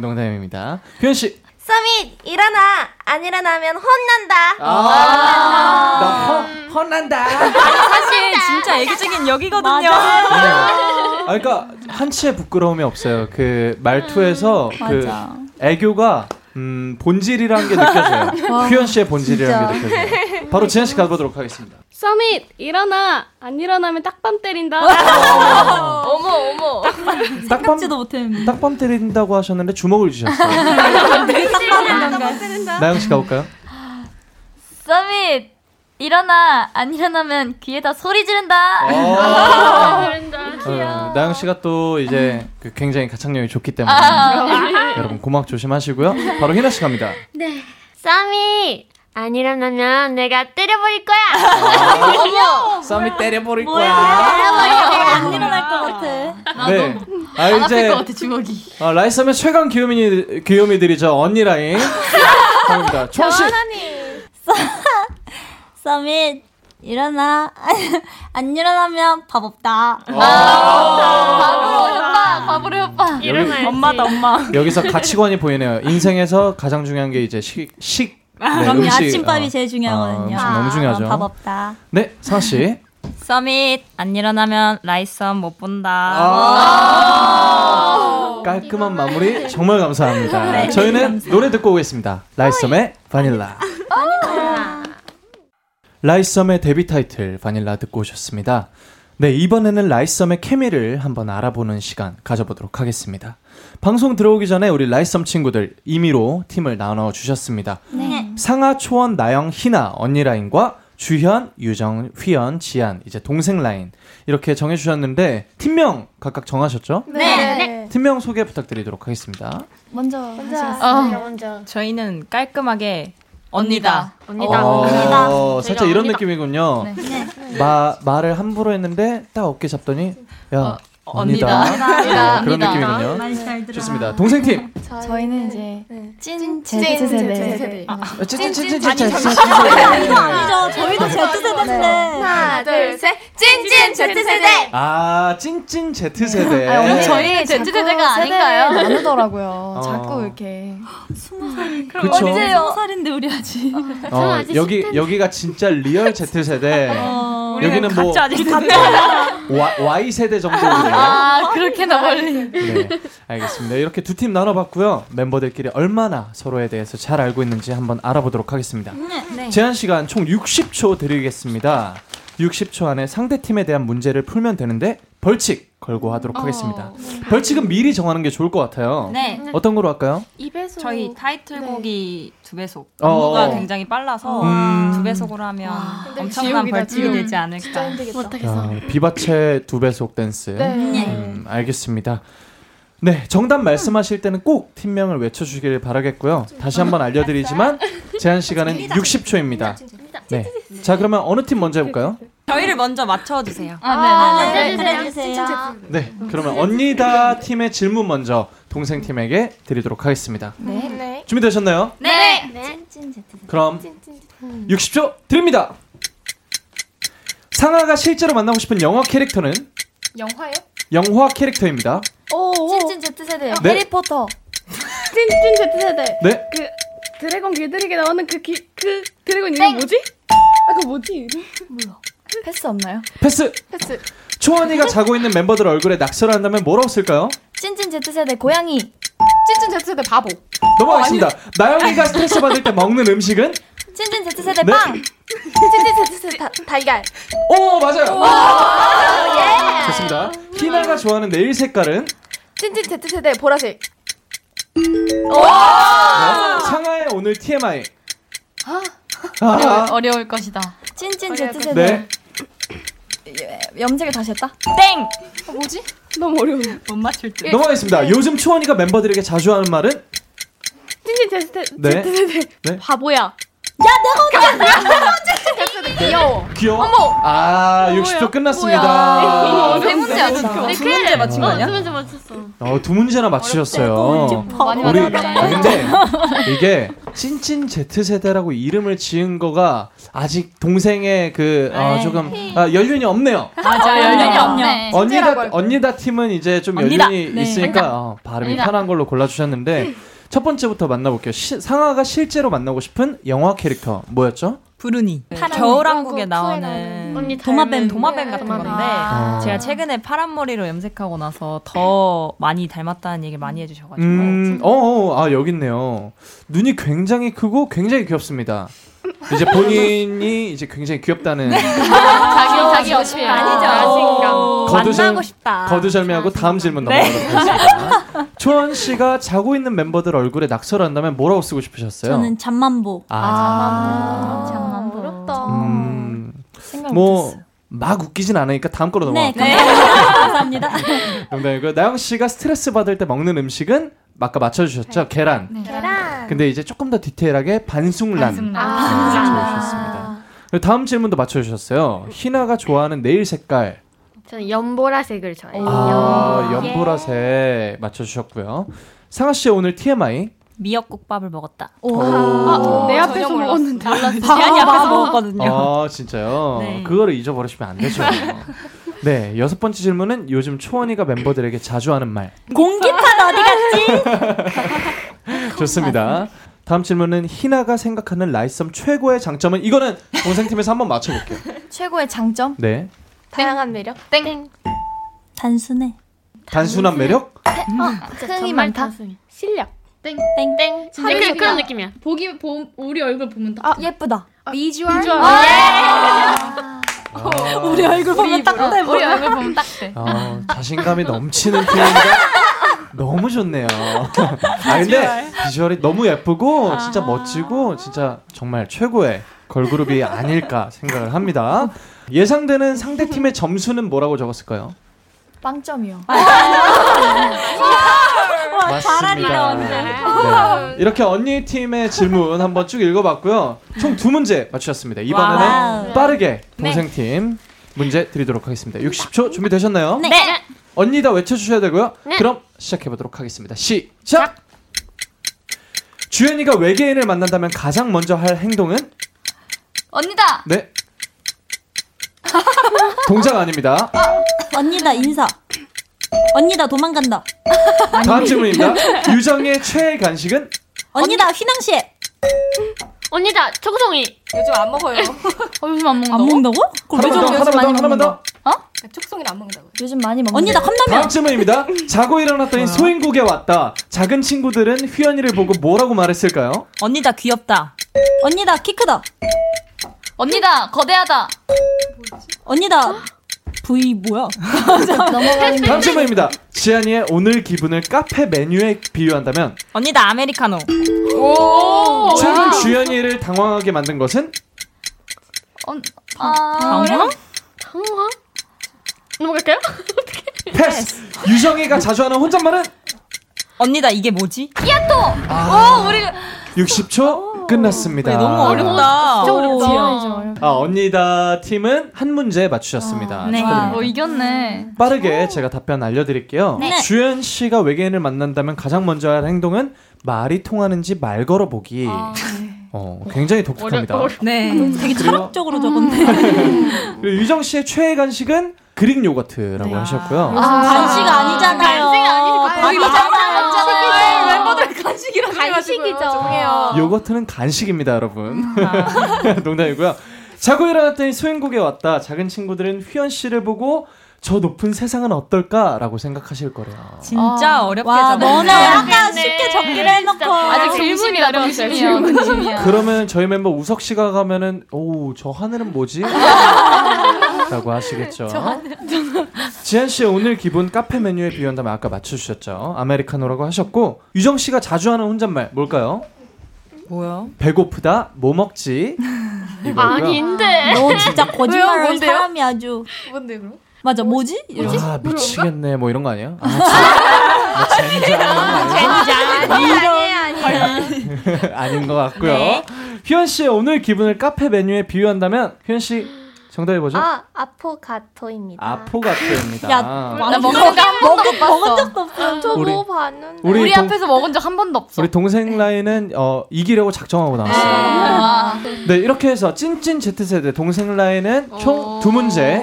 A: 농담입니다. 규현 씨.
D: 서밋 일어나 안 일어나면 혼난다.
A: 아, 나 헌, 헌난다.
H: 사실 진짜 애기적인 여기거든요.
A: 아, 그러니까 한치의 부끄러움이 없어요. 그 말투에서 그
K: 맞아.
A: 애교가 음, 본질이라는 게 느껴져요.
J: 와,
A: 규현 씨의 본질이라는 게. 느껴져요. 바로 지현 씨 가보도록 하겠습니다.
J: 서밋 일어나 안 일어나면 딱밤 때린다. 어머 어머.
K: 생각지도 못했는데.
A: 딱밤 때린다고 하셨는데 주먹을 주셨어요. 나영 씨 가볼까요?
G: 서밋 일어나 안 일어나면 귀에다 소리 지른다.
A: 어, 나영 씨가 또 이제 그 굉장히 가창력이 좋기 때문에
D: 아.
A: 여러분 고막 조심하시고요. 바로 희나 씨 갑니다.
D: 네. 쌈이 안 일어나면 내가 때려버릴 거야.
A: 아. 썸이 때려버릴 거야.
K: 안 일어날 것 같아.
A: 네. 아 이제
G: 같아 주먹이.
A: 어, 라이썸의 최강 귀요미 귀요미들이죠 언니 라인. 갑니다. 총씨.
K: 서밋 일어나 안 일어나면 밥 없다.
G: 바보로 오빠, 바보로 오빠.
A: 일어나야지.
H: 엄마다 엄마.
A: 여기서 가치관이 보이네요. 인생에서 가장 중요한 게 이제 식, 식. 네,
K: 그럼요
A: 음식.
K: 아침밥이
A: 어.
K: 제일 중요하거든요.
A: 아, 너무 중요하죠.
K: 어, 밥 없다.
A: 네, 씨.
H: 서밋 안 일어나면 라이썸 못 본다.
A: 아. 깔끔한 마무리 정말 감사합니다.
H: 네,
A: 저희는
H: 감사합니다.
A: 노래 듣고 오겠습니다. 라이썸의 바닐라. 라이썸의 데뷔 타이틀 바닐라 듣고 오셨습니다. 네, 이번에는 라이썸의 케미를 한번 알아보는 시간 가져보도록 하겠습니다. 방송 들어오기 전에 우리 라이썸 친구들 임의로 팀을 나눠 주셨습니다.
K: 네.
A: 상아, 초원, 나영, 히나 언니 라인과 주현, 유정, 휘연, 지안 이제 동생 라인 이렇게 정해주셨는데 팀명 각각 정하셨죠?
C: 네.
A: 팀명 소개 부탁드리도록 하겠습니다.
C: 먼저
D: 먼저
C: 하시겠어요?
D: 먼저.
H: 저희는 깔끔하게 언니다.
A: 어, 살짝 이런 느낌이군요.
H: 네.
A: 마, 말을 함부로 했는데 딱 어깨 잡더니 야
C: 언니다.
A: 언니다.
C: 언니다.
A: 어, 그런
C: 언니다.
A: 느낌이군요. 좋습니다. 동생팀.
C: 저희는 이제
J: 찐찐
C: Z세대.
J: Z세대.
C: 아,
K: 아니죠. 저희도 Z세대인데.
J: 하나 둘 셋. 찐찐 Z 세대.
A: 아 찐찐 Z 세대.
C: 저희
G: 네, Z세대가
C: 세대를
G: 아닌가요?
C: 나누더라고요.
A: 어.
C: 자꾸 이렇게.
K: 스무 살.
A: 그럼. 언제요?
K: 스무 살인데 우리 아직.
A: 어, 여기 여기가 진짜 리얼 Z 세대.
K: 어,
A: 여기는 뭐
H: 가짜 아직
A: Y, 세대 정도거든요.
G: 아 그렇게나 멀리.
A: 네, 알겠습니다. 이렇게 두 팀 나눠봤고요. 멤버들끼리 얼마나 서로에 대해서 잘 알고 있는지 한번 알아보도록 하겠습니다.
K: 네.
A: 제한 시간 총 60초 드리겠습니다. 60초 안에 상대 팀에 대한 문제를 풀면 되는데 벌칙 걸고 하도록 하겠습니다. 벌칙은 미리 정하는 게 좋을 것 같아요.
H: 네.
A: 어떤 거로 할까요?
J: 2배속.
H: 저희 타이틀곡이 두 배속.
A: 어.
H: 안무가 굉장히 빨라서
A: 음.
H: 두 배속으로 하면 엄청난
J: 지옥이다,
H: 벌칙이
J: 지옥.
H: 되지 않을까.
A: 자, 비바체 두 배속 댄스.
J: 네.
A: 음, 알겠습니다. 네, 정답 말씀하실 때는 꼭 팀명을 외쳐주기를 바라겠고요. 다시 한번 알려드리지만 제한 시간은 60초입니다. 네, 자 그러면 어느 팀 먼저 해볼까요?
H: 저희를 먼저 맞춰주세요.
G: 아, 네네네.
K: 네, 해주세요.
A: 네, 그러면 언니다 팀의 질문 먼저 동생 팀에게 드리도록 하겠습니다.
C: 네.
J: 네.
A: 준비되셨나요?
G: 네.
C: 찐찐.
A: 그럼 60초 드립니다. 상아가 실제로 만나고 싶은 영화 캐릭터는
J: 영화요?
A: 영화 캐릭터입니다.
J: 오.
C: 찐찐 Z세대.
A: 네.
C: 해리포터.
J: 찐찐 Z 세대.
A: 네,
J: 그 드래곤 길들이기 나오는 그, 기, 그 드래곤 이름 뭐지? 아, 그거 뭐지? 이름?
C: 패스 없나요?
A: 패스.
J: 패스.
A: 초원이가 자고 있는 멤버들 얼굴에 낙서를 한다면 뭐라고 쓸까요?
C: 찐찐 Z세대 고양이.
J: 찐찐 Z 세대 바보.
A: 넘어가겠습니다. 나영이가 스트레스 받을 때 먹는 음식은
C: 찐찐 Z세대
A: 네.
C: 빵.
F: 찐찐 다 달걀.
A: 오 맞아요.
F: 예.
A: 좋습니다. 히나가 좋아하는 네일 색깔은
F: 찐찐 Z 세대 보라색.
A: 네. 상하의 오늘 TMI. 아.
G: 어려, 어려울 것이다.
C: 찐찐
F: 어려울
C: Z 세대.
A: 네.
C: 예, 염색을 다시 했다?
H: 땡!
C: 어, 뭐지?
J: 너무 어려워.
H: 못 맞출 듯.
A: 넘어가겠습니다. 요즘 초원이가 멤버들에게 자주 하는 말은
F: 찐찐 Z 세대.
A: 네.
F: Z 세대.
A: 네.
F: 바보야.
J: 귀여워.
A: 귀여워.
F: 어머.
A: 아, 60초 끝났습니다.
G: 세 문제 아직
H: 두 문제 맞힌 거 아니야?
D: 두 문제 맞췄어.
A: 어, 두 문제나 맞추셨어요. 우리. 아, 근데 이게 찐찐 Z 세대라고 이름을 지은 거가 아직 동생의 그 어,
H: 네.
A: 조금 아, 연륜이 없네요.
H: 맞아, 연륜이 없네.
A: 언니다 언니다 팀은 이제 좀. 연륜이
H: 네.
A: 있으니까 어, 발음이
G: 언니다.
A: 편한 걸로 골라주셨는데 첫 번째부터 만나볼게요. 시, 상아가 실제로 만나고 싶은 영화 캐릭터 뭐였죠?
H: 브루니.
K: 파란
H: 겨울왕국에. 나오는
D: 언니
H: 도마뱀
D: 닮은
H: 도마뱀 같은
D: 도마뱀.
H: 건데
A: 아.
H: 제가 최근에 파란 머리로 염색하고 나서 더 많이 닮았다는 얘기를 많이 해주셔가지고
A: 음, 어, 어, 아 여기 있네요. 눈이 굉장히 크고 굉장히 귀엽습니다. 이제 본인이 이제 굉장히 귀엽다는
G: 자기, 자기 어필.
H: 아니죠.
D: 자신감.
A: 거두절-
H: 만나고 싶다.
A: 거두절미하고 다음 질문
H: 네.
A: 넘어가도록 하겠습니다. 초원 씨가 자고 있는 멤버들 얼굴에 낙서를 한다면 뭐라고 쓰고 싶으셨어요?
K: 저는 잠만보.
A: 아,
G: 잠만보.
F: 어렵다.
A: 음,
C: 생각
A: 뭐. 막 웃기진 않으니까 다음 거로
K: 네,
A: 넘어갈게요.
K: 감사합니다.
A: 농담이고 나영 씨가 스트레스 받을 때 먹는 음식은 아까 맞춰주셨죠? 계란.
F: 계란.
A: 근데 이제 조금 더 디테일하게 반숙란.
G: 반숙란.
A: 아, 맞춰주셨습니다. 그리고 다음 질문도 맞춰주셨어요. 희나가 좋아하는 네일 색깔.
D: 저는 연보라색을 좋아해요.
A: 아,
D: 예.
A: 연보라색 맞춰주셨고요. 상아 씨 오늘 TMI.
H: 미역국밥을 먹었다.
A: 오.
J: 아, 내 앞에서 먹었는데.
H: 지안이 앞에서 먹었거든요.
A: 아, 진짜요?
H: 네.
A: 그거를 잊어버리시면 안 되죠. 네, 여섯 번째 질문은 요즘 초원이가 멤버들에게 자주 하는 말.
K: 공기판 어디 갔지?
A: 좋습니다. 다음 질문은 희나가 생각하는 라이썸 최고의 장점은 이거는 동생팀에서 한번 맞춰볼게요.
C: 최고의 장점?
A: 네,
F: 다양한 매력.
G: 땡.
K: 단순해.
A: 단순한 매력.
C: 흥이 많다?
F: 실력.
G: 땡.
K: 땡.
D: 땡. 진짜 그, 그런 느낌이야.
G: 보기, 보, 우리 얼굴 보면 딱.
C: 아, 예쁘다.
J: 비주얼.
A: 아,
K: 우리 얼굴 보면 딱 돼.
G: 우리 얼굴 보면 딱 돼.
A: 어, 자신감이 넘치는 팀인데 너무 좋네요. 아 근데 비주얼이 너무 예쁘고 진짜 멋지고 진짜 정말 최고의 걸그룹이 아닐까 생각을 합니다. 예상되는 상대 팀의 점수는 뭐라고 적었을까요?
C: 빵점이요.
A: 맞습니다. 네. 이렇게 언니 팀의 질문 한번 쭉 읽어봤고요. 총 두 문제 맞추셨습니다. 이번에는
K: 와우.
A: 빠르게 동생 팀 문제 드리도록 하겠습니다. 60초 준비되셨나요?
K: 네.
A: 언니 다 외쳐주셔야 되고요.
D: 네.
A: 그럼 시작해보도록 하겠습니다. 시작! 주현이가 외계인을 만난다면 가장 먼저 할 행동은?
G: 언니다!
A: 네. 동작 아닙니다.
K: 언니다 인사. 언니다 도망간다.
A: 다음 질문입니다. 유정의 최애 간식은?
K: 언니다 휘낭시에.
D: 언니다 초코송이.
F: 요즘 안 먹어요.
G: 어, 요즘 안 먹는다고?
K: 안 먹는다고? 그럼 왜
A: 하나만 더, 하나만 더, 하나만 더.
F: 촉송이를 안 먹는다고요.
C: 요즘 많이 먹는
K: 언니다
A: 다음
K: 컵라면.
A: 질문입니다. 자고 일어났더니 소인국에 왔다. 작은 친구들은 휘연이를 보고 뭐라고 말했을까요?
H: 언니다 귀엽다.
K: 언니다 키 크다.
G: 언니다! 거대하다!
K: 언니다 V 뭐야?
A: 다음 질문입니다. 지안이의 오늘 기분을 카페 메뉴에 비유한다면
H: 언니다 아메리카노.
G: 오!
A: 최근 주연이를 당황하게 만든 것은?
G: 언,
H: 당황?
D: 당황? 넘어갈까요?
A: 패스! 유정이가 자주 하는 혼잣말은?
H: 언니다 이게 뭐지?
G: 오, 우리
A: 60초 끝났습니다.
H: 네, 너무 어렵다.
C: 진짜
H: 오.
C: 어렵다. 어렵다.
A: 아, 언니다 팀은 한 문제 맞추셨습니다.
K: 네.
A: 축하드립니다.
G: 어, 이겼네.
A: 빠르게 제가 답변 알려드릴게요.
K: 네.
A: 주연 씨가 외계인을 만난다면 가장 먼저 할 행동은 말이 통하는지 말 걸어보기. 어, 굉장히 독특합니다.
H: 네.
K: 되게
A: 그리고-
K: 철학적으로 적었네.
A: 그리고 유정 씨의 최애 간식은 그릭 요거트라고 하셨고요.
K: 간식 아니잖아요.
D: 간식 아니고
K: 밥이잖아요.
F: 멤버들 간식이라고
D: 간식이죠.
F: 죄송해요.
A: 요거트는 간식입니다, 여러분. 농담이고요. 자고 일어났더니 소행국에 왔다. 작은 친구들은 휘연 씨를 보고 저 높은 세상은 어떨까라고 생각하실 거래요.
H: 진짜 어렵게
K: 와,
H: 잡았네.
K: 너는 약간 쉽게 적기를 해놓고.
J: 아직 질문이 어려웠어요. 질문이.
A: 그러면 저희 멤버 우석 씨가 가면은 오 저 하늘은 뭐지? 라고 하시겠죠. 지한 씨 오늘 기분 카페 메뉴에 비유한다면 아까 맞춰주셨죠. 아메리카노라고 하셨고 유정 씨가 자주 하는 혼잣말 뭘까요?
H: 뭐야?
A: 배고프다 뭐 먹지?
D: 아닌데.
K: 너 진짜 거짓말하는? 사람이 아주.
J: 뭔데 그럼?
K: 맞아, 뭐지? 이러지?
A: 아 미치겠네 뭐 이런 거 아니에요? 아. 뭐 젠장 이런 아니에요?
D: 아니에요, 아니에요.
A: 아닌 것 같고요.
K: 네.
A: 휘연 씨의 오늘 기분을 카페 메뉴에 비유한다면 휘연 씨 정답이 뭐죠?
F: 아, 아포가토입니다.
A: 아포가토입니다.
K: 야,
J: 나 먹은 적한 번도 없어.
K: 먹은 적도 없어.
F: 저
A: 우리-
F: 먹어봤는데.
A: 우리
J: 우리
A: 동-
J: 앞에서 먹은 적 한 번도 없어.
A: 우리 동생 라인은 어, 이기려고 작정하고 나왔어요.
J: 아.
A: 네 이렇게 해서 찐찐 Z 세대 동생 라인은 총 두 문제,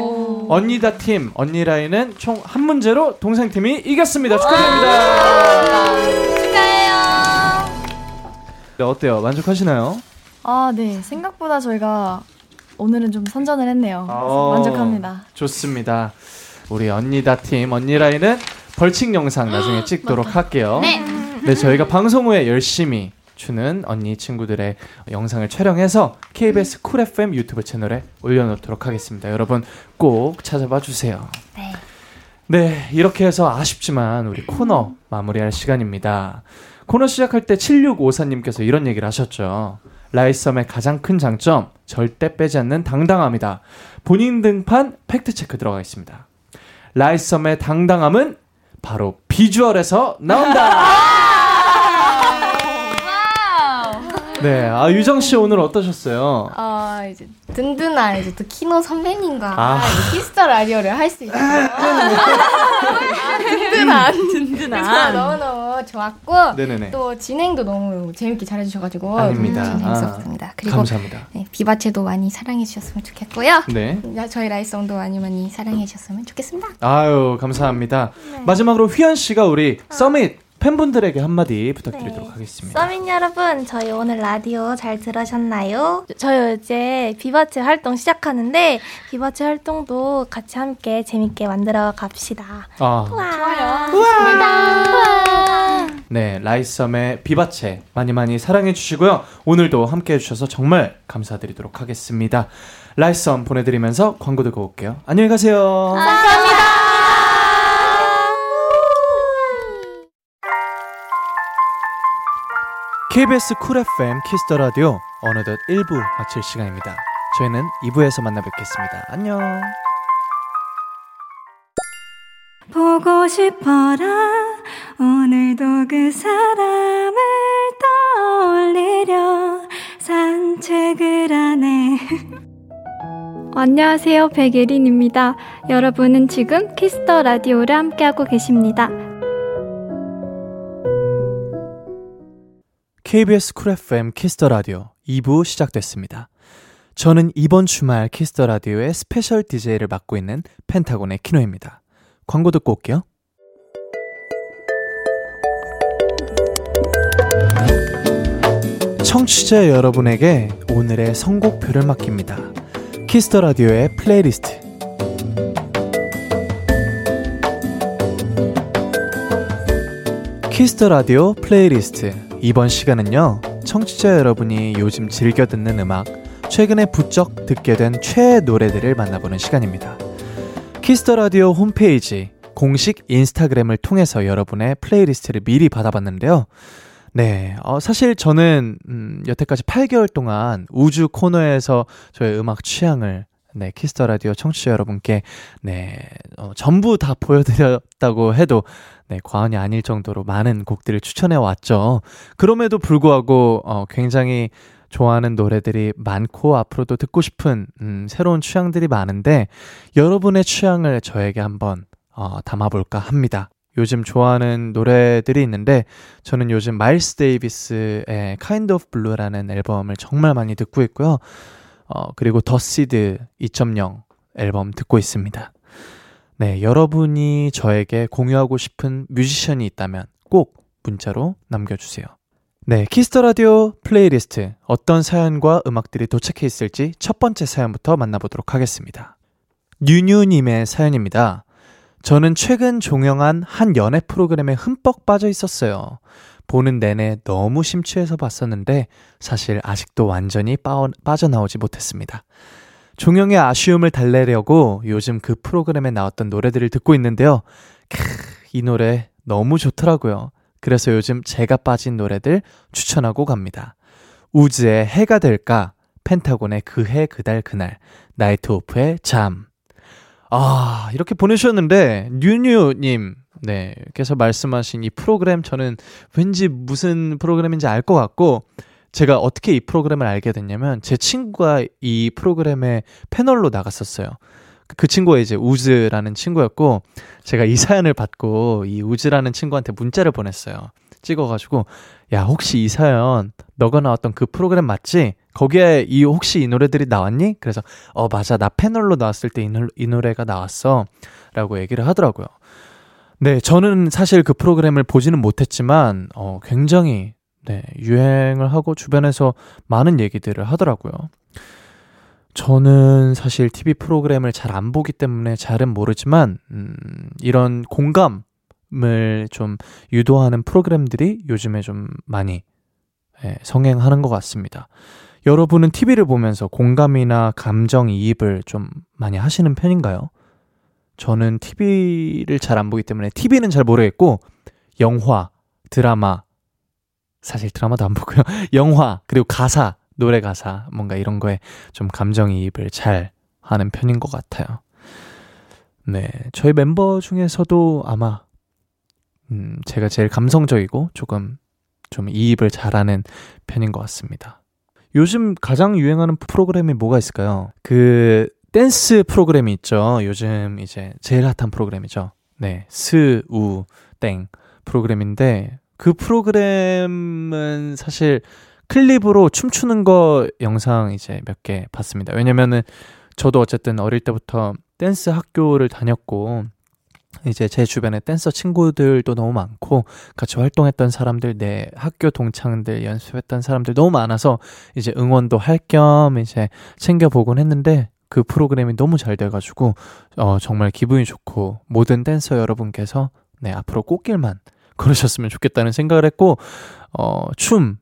A: 언니다 팀 언니 라인은 총 한 문제로 동생 팀이 이겼습니다. 축하드립니다.
C: 축하해요.
A: 네, 어때요? 만족하시나요?
C: 아, 네. 생각보다 저희가 오늘은 좀 선전을 했네요.
A: 어,
C: 만족합니다.
A: 좋습니다. 우리 언니다 팀 언니 라인은 벌칙 영상 나중에 찍도록 할게요.
D: 네.
A: 네, 저희가 방송 후에 열심히 추는 언니 친구들의 영상을 촬영해서 KBS 쿨 FM 유튜브 채널에 올려놓도록 하겠습니다. 여러분 꼭 찾아봐 주세요.
D: 네.
A: 네, 이렇게 해서 아쉽지만 우리 코너 마무리할 시간입니다. 코너 시작할 때 7654님께서 이런 얘기를 하셨죠. 라이썸의 가장 큰 장점, 절대 빼지 않는 당당함이다. 본인 등판 팩트체크 들어가 있습니다. LIGHTSUM의 당당함은 바로 비주얼에서 나온다! 네, 아, 유정 씨 오늘 어떠셨어요?
J: 아 이제 든든한 이제 또 키노 선배님과
A: 아.
J: 이제 Kiss the Radio를 할 수 있어서 아, 든든한 든든한 너무 너무 좋았고
A: 네네네.
J: 또 진행도 너무 재밌게 잘해주셔가지고
A: 아닙니다.
J: 너무
A: 아,
J: 재밌었습니다. 그리고
A: 감사합니다.
J: 네, 비바체도 많이 사랑해주셨으면 좋겠고요.
A: 네.
J: 야, 저희 라이송도 많이 많이 사랑해주셨으면 좋겠습니다.
A: 아유, 감사합니다. 마지막으로 휘연 씨가 우리 서밋 팬분들에게 한마디 부탁드리도록 하겠습니다.
F: 서민 여러분, 저희 오늘 라디오 잘 들으셨나요? 저희 이제 비바체 활동 시작하는데 비바체 활동도 같이 함께 재밌게 만들어 갑시다.
A: 아,
F: 좋아요.
A: 네, LIGHTSUM의 Vivace 많이 많이 사랑해 주시고요. 오늘도 함께 해주셔서 정말 감사드리도록 하겠습니다. LIGHTSUM 보내드리면서 광고 듣고 올게요. 안녕히 가세요. KBS Cool FM Kiss the Radio 어느덧 1부 마칠 시간입니다. 저희는 2부에서 만나 뵙겠습니다. 안녕.
B: 보고 싶어라 오늘도 그 사람을 떠올리려 산책을 하네 안녕하세요 백예린입니다 여러분은 지금 Kiss the Radio를 함께하고 계십니다
A: KBS Cool FM Kiss the Radio 2부 시작됐습니다. 저는 이번 주말 키스터 라디오의 스페셜 DJ를 맡고 있는 펜타곤의 키노입니다. 광고 듣고 올게요. 청취자 여러분에게 오늘의 선곡표를 맡깁니다. Kiss the Radio의 playlist. Kiss the Radio playlist. 이번 시간은요, 청취자 여러분이 요즘 즐겨 듣는 음악, 최근에 부쩍 듣게 된 최애 노래들을 만나보는 시간입니다. Kiss the Radio 홈페이지, 공식 인스타그램을 통해서 여러분의 playlist를 미리 받아봤는데요. 네, 어, 사실 저는, 음, 여태까지 8개월 동안 우주 코너에서 저의 음악 취향을 네, Kiss the Radio 청취자 여러분께, 네, 어, 전부 다 보여드렸다고 해도, 네, 과언이 아닐 정도로 많은 곡들을 추천해 왔죠. 그럼에도 불구하고, 어, 굉장히 좋아하는 노래들이 많고, 앞으로도 듣고 싶은, 음, 새로운 취향들이 많은데, 여러분의 취향을 저에게 한번, 어, 담아볼까 합니다. 요즘 좋아하는 노래들이 있는데, 저는 요즘 마일스 데이비스의 Kind of Blue라는 앨범을 정말 많이 듣고 있고요. 어, 그리고 The Seed 2.0 앨범 듣고 있습니다. 네, 여러분이 저에게 공유하고 싶은 뮤지션이 있다면 꼭 문자로 남겨주세요. 네, Kiss the Radio playlist 어떤 사연과 음악들이 도착해 있을지 첫 번째 사연부터 만나보도록 하겠습니다. 뉴뉴님의 사연입니다. 저는 최근 종영한 한 연애 프로그램에 흠뻑 빠져 있었어요. 보는 내내 너무 심취해서 봤었는데 사실 아직도 완전히 빠, 빠져나오지 못했습니다. 종영의 아쉬움을 달래려고 요즘 그 프로그램에 나왔던 노래들을 듣고 있는데요. 크, 이 노래 너무 좋더라고요. 그래서 요즘 제가 빠진 노래들 추천하고 갑니다. 우즈의 해가 될까, 펜타곤의 그해 그달 그날, 나이트 오프의 잠. 아, 이렇게 보내주셨는데, 뉴뉴님, 네, 께서 말씀하신 이 프로그램 저는 왠지 무슨 프로그램인지 알 것 같고, 제가 어떻게 이 프로그램을 알게 됐냐면, 제 친구가 이 프로그램에 패널로 나갔었어요. 그 친구가 이제 우즈라는 친구였고, 제가 이 사연을 받고, 이 우즈라는 친구한테 문자를 보냈어요. 찍어가지고, 야, 혹시 이 사연, 너가 나왔던 그 프로그램 맞지? 거기에 이, 혹시 이 노래들이 나왔니? 그래서, 어, 맞아. 나 패널로 나왔을 때 이, 이 노래가 나왔어. 라고 얘기를 하더라고요. 네, 저는 사실 그 프로그램을 보지는 못했지만, 어, 굉장히, 네, 유행을 하고 주변에서 많은 얘기들을 하더라고요. 저는 사실 TV 프로그램을 잘 안 보기 때문에 잘은 모르지만, 음, 이런 공감을 좀 유도하는 프로그램들이 요즘에 좀 많이 예, 성행하는 것 같습니다. 여러분은 TV를 보면서 공감이나 감정 이입을 좀 많이 하시는 편인가요? 저는 TV를 잘 안 보기 때문에 TV는 잘 모르겠고 영화, 드라마 사실 드라마도 안 보고요. 영화 그리고 가사, 노래 가사 뭔가 이런 거에 좀 감정이입을 잘 하는 편인 것 같아요. 네, 저희 멤버 중에서도 아마 음, 제가 제일 감성적이고 조금 좀 이입을 잘하는 편인 것 같습니다. 요즘 가장 유행하는 프로그램이 뭐가 있을까요? 그 댄스 프로그램이 있죠. 요즘 이제 제일 핫한 프로그램이죠. 네. 스, 우, 땡 프로그램인데 그 프로그램은 사실 클립으로 춤추는 거 영상 이제 몇 개 봤습니다. 왜냐면은 저도 어쨌든 어릴 때부터 댄스 학교를 다녔고 이제 제 주변에 댄서 친구들도 너무 많고 같이 활동했던 사람들 내 학교 동창들 연습했던 사람들 너무 많아서 이제 응원도 할 겸 이제 챙겨보곤 했는데 그 프로그램이 너무 잘 돼가지고 어, 정말 기분이 좋고 모든 댄서 여러분께서 네 앞으로 꽃길만 걸으셨으면 좋겠다는 생각을 했고 어, 춤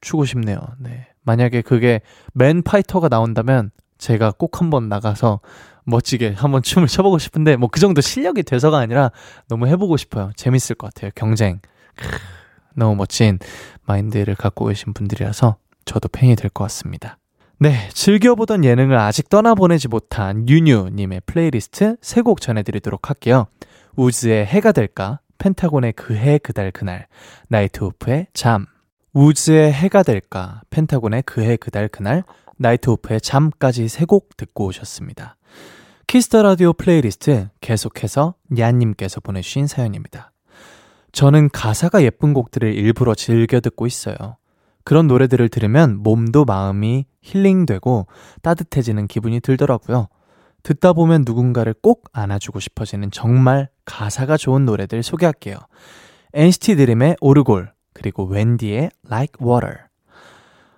A: 추고 싶네요. 네 만약에 그게 Man Fighter가 나온다면 제가 꼭 한번 나가서 멋지게 한번 춤을 춰보고 싶은데 뭐 그 정도 실력이 돼서가 아니라 너무 해보고 싶어요. 재밌을 것 같아요. 경쟁. 너무 멋진 마인드를 갖고 계신 분들이라서 저도 팬이 될 것 같습니다. 네, 즐겨보던 예능을 아직 떠나보내지 못한 유뉴님의 플레이리스트 세 곡 전해드리도록 할게요. 우즈의 해가 될까, 펜타곤의 그해 그달 그날, 나이트 오프의 잠. 우즈의 해가 될까, 펜타곤의 그해 그달 그날, 나이트 오프의 잠까지 세 곡 듣고 오셨습니다. Kiss the Radio playlist 계속해서 냐님께서 보내주신 사연입니다. 저는 가사가 예쁜 곡들을 일부러 즐겨 듣고 있어요. 그런 노래들을 들으면 몸도 마음이 힐링되고 따뜻해지는 기분이 들더라고요. 듣다 보면 누군가를 꼭 안아주고 싶어지는 정말 가사가 좋은 노래들 소개할게요. NCT 드림의 오르골, 그리고 웬디의 Like Water.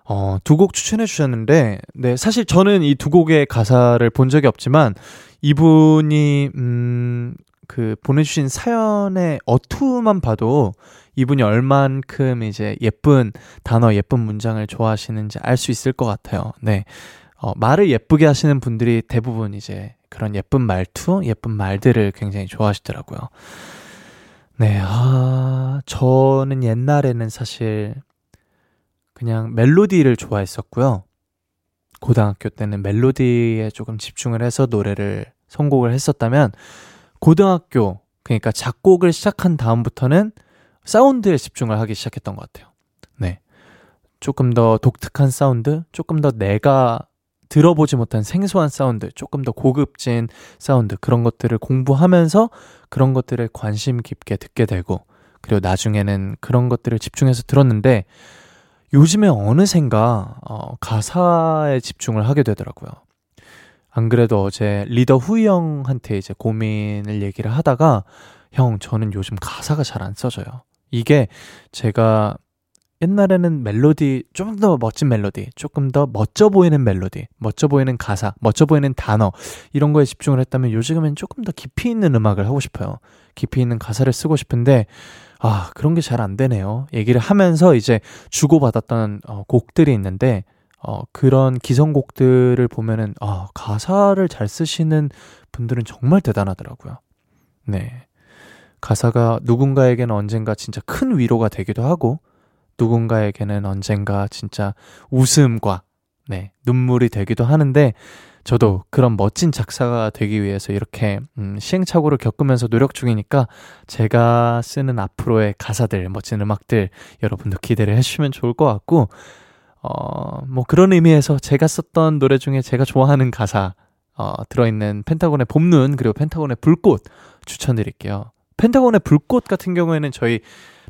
A: 어, 두 곡 추천해 주셨는데, 네, 사실 저는 이 두 곡의 가사를 본 적이 없지만, 이분이, 음, 그, 보내주신 사연의 어투만 봐도 이분이 얼만큼 이제 예쁜 단어, 예쁜 문장을 좋아하시는지 알 수 있을 것 같아요. 네. 어, 말을 예쁘게 하시는 분들이 대부분 이제 그런 예쁜 말투, 예쁜 말들을 굉장히 좋아하시더라고요. 네, 아, 저는 옛날에는 사실 그냥 멜로디를 좋아했었고요. 고등학교 때는 멜로디에 조금 집중을 해서 노래를 선곡을 했었다면, 고등학교, 그러니까 작곡을 시작한 다음부터는 사운드에 집중을 하기 시작했던 것 같아요. 네. 조금 더 독특한 사운드, 조금 더 내가 들어보지 못한 생소한 사운드, 조금 더 고급진 사운드, 그런 것들을 공부하면서 그런 것들을 관심 깊게 듣게 되고, 그리고 나중에는 그런 것들을 집중해서 들었는데, 요즘에 어느샌가, 어, 가사에 집중을 하게 되더라고요. 안 그래도 어제 리더 후이 형한테 이제 고민을 얘기를 하다가, 형, 저는 요즘 가사가 잘 안 써져요. 이게 제가 옛날에는 멜로디, 좀 더 멋진 멜로디, 조금 더 멋져 보이는 멜로디, 멋져 보이는 가사, 멋져 보이는 단어, 이런 거에 집중을 했다면 요즘은 조금 더 깊이 있는 음악을 하고 싶어요. 깊이 있는 가사를 쓰고 싶은데, 아, 그런 게 잘 안 되네요. 얘기를 하면서 이제 주고받았던 어, 곡들이 있는데, 어, 그런 기성곡들을 보면은, 아, 가사를 잘 쓰시는 분들은 정말 대단하더라고요. 네. 가사가 누군가에게는 언젠가 진짜 큰 위로가 되기도 하고, 누군가에게는 언젠가 진짜 웃음과, 네, 눈물이 되기도 하는데, 저도 그런 멋진 작사가 되기 위해서 이렇게 음, 시행착오를 겪으면서 노력 중이니까 제가 쓰는 앞으로의 가사들, 멋진 음악들 여러분도 기대를 해주시면 좋을 것 같고 어, 뭐 그런 의미에서 제가 썼던 노래 중에 제가 좋아하는 가사 어, 들어있는 펜타곤의 봄눈 그리고 펜타곤의 불꽃 추천드릴게요. 펜타곤의 불꽃 같은 경우에는 저희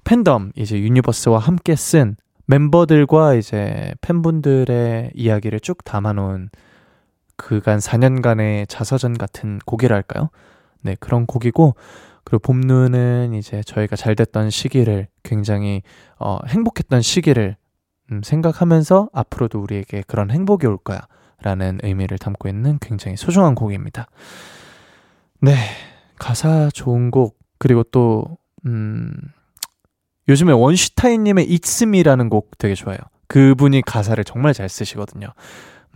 A: 팬덤 이제 유니버스와 함께 쓴 멤버들과 이제 팬분들의 이야기를 쭉 담아놓은 그간 4년간의 자서전 같은 곡이랄까요? 네, 그런 곡이고, 그리고 봄눈은 이제 저희가 잘 됐던 시기를 굉장히, 어, 행복했던 시기를 음, 생각하면서 앞으로도 우리에게 그런 행복이 올 거야. 라는 의미를 담고 있는 굉장히 소중한 곡입니다. 네. 가사 좋은 곡, 그리고 또, 음, 요즘에 원슈타인님의 It's Me라는 곡 되게 좋아요. 그분이 가사를 정말 잘 쓰시거든요.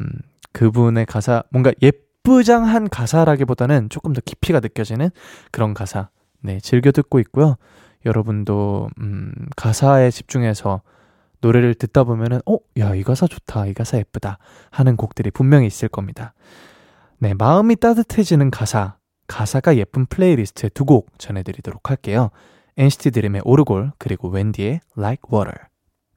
A: 음, 그분의 가사, 뭔가 예쁘장한 가사라기보다는 조금 더 깊이가 느껴지는 그런 가사. 네, 즐겨 듣고 있고요. 여러분도, 음, 가사에 집중해서 노래를 듣다 보면은, 어, 야, 이 가사 좋다. 이 가사 예쁘다. 하는 곡들이 분명히 있을 겁니다. 네, 마음이 따뜻해지는 가사. 가사가 예쁜 playlist에 두곡 전해드리도록 할게요. NCT 드림의 오르골, 그리고 웬디의 Like Water.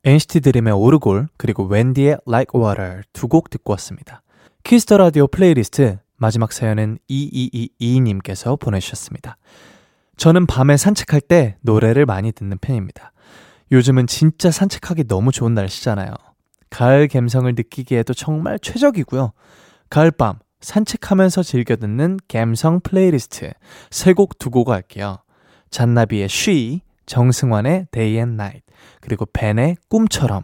A: NCT 드림의 오르골, 그리고 웬디의 Like Water 두 곡 듣고 왔습니다. Kiss the Radio playlist 마지막 사연은 2222님께서 보내주셨습니다. 저는 밤에 산책할 때 노래를 많이 듣는 편입니다. 요즘은 진짜 산책하기 너무 좋은 날씨잖아요. 가을 감성을 느끼기에도 정말 최적이고요. 가을밤 산책하면서 즐겨 듣는 감성 플레이리스트 세 곡 두곡 할게요. 잔나비의 She, 정승환의 Day and Night, 그리고 벤의 꿈처럼.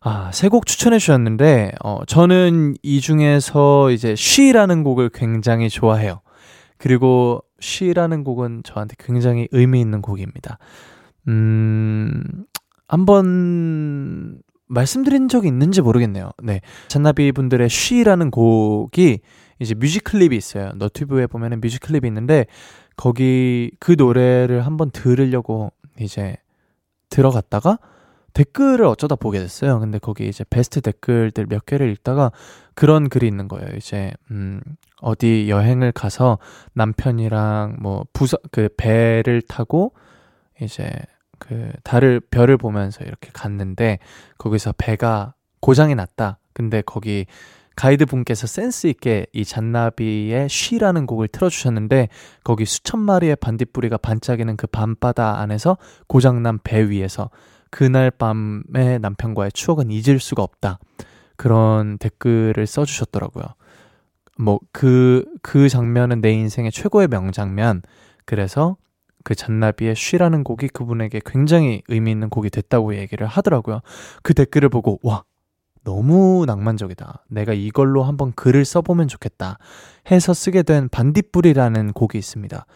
A: 아, 세 곡 추천해 주셨는데, 어, 저는 이 중에서 이제 She라는 곡을 굉장히 좋아해요. 그리고 She라는 곡은 저한테 굉장히 의미 있는 곡입니다. 음, 한번 말씀드린 적이 있는지 모르겠네요. 네. 잔나비 분들의 쉬라는 곡이 이제 뮤직클립이 있어요. 너튜브에 보면은 뮤직클립이 있는데 거기 그 노래를 한번 들으려고 이제 들어갔다가 댓글을 어쩌다 보게 됐어요. 근데 거기 이제 베스트 댓글들 몇 개를 읽다가 그런 글이 있는 거예요. 이제 음 어디 여행을 가서 남편이랑 뭐 부서 그 배를 타고 이제 그 달을 별을 보면서 이렇게 갔는데 거기서 배가 고장이 났다. 근데 거기 가이드 분께서 센스 있게 이 잔나비의 쉬라는 곡을 틀어주셨는데 거기 수천 마리의 반딧불이가 반짝이는 그 밤바다 안에서 고장난 배 위에서 그날 밤의 남편과의 추억은 잊을 수가 없다. 그런 댓글을 써주셨더라고요. 뭐, 그, 그 장면은 내 인생의 최고의 명장면. 그래서 그 잔나비의 쉬라는 곡이 그분에게 굉장히 의미 있는 곡이 됐다고 얘기를 하더라고요. 그 댓글을 보고, 와, 너무 낭만적이다. 내가 이걸로 한번 글을 써보면 좋겠다. 해서 쓰게 된 반딧불이라는 곡이 있습니다.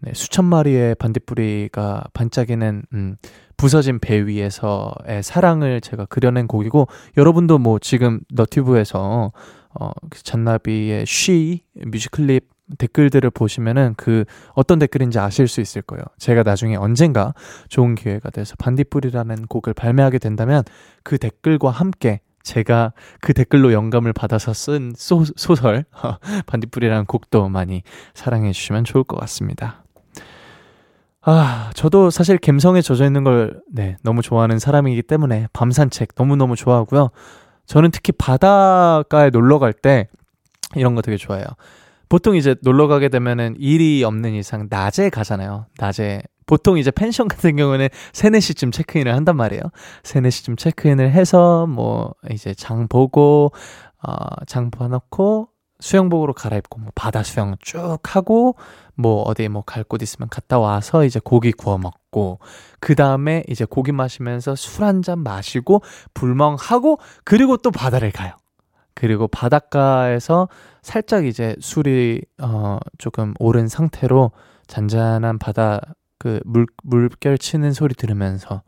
A: 네, 수천 마리의 반딧불이가 반짝이는 음, 부서진 배 위에서의 사랑을 제가 그려낸 곡이고 여러분도 뭐 지금 너튜브에서 어, 그 잔나비의 She music clip 댓글들을 보시면은 그 어떤 댓글인지 아실 수 있을 거예요. 제가 나중에 언젠가 좋은 기회가 돼서 반딧불이라는 곡을 발매하게 된다면 그 댓글과 함께 제가 그 댓글로 영감을 받아서 쓴 소, 소설 반딧불이라는 곡도 많이 사랑해 주시면 좋을 것 같습니다. 아, 저도 사실 감성에 젖어 있는 걸 네, 너무 좋아하는 사람이기 때문에 밤 산책 너무너무 좋아하고요. 저는 특히 바닷가에 놀러 갈 때 이런 거 되게 좋아해요. 보통 이제 놀러 가게 되면은 일이 없는 이상 낮에 가잖아요. 낮에 보통 이제 펜션 같은 경우는 3, 4시쯤 체크인을 한단 말이에요. 3, 4시쯤 체크인을 해서 뭐 이제 장 보고 어, 장 봐놓고 수영복으로 갈아입고 뭐 바다 수영 쭉 하고 뭐 어디 뭐 갈 곳 있으면 갔다 와서 이제 고기 구워 먹고 그 다음에 이제 고기 마시면서 술 한 잔 마시고 불멍하고 그리고 또 바다를 가요. 그리고 바닷가에서 살짝 이제 술이 어 조금 오른 상태로 잔잔한 바다 그 물 물결 치는 소리 들으면서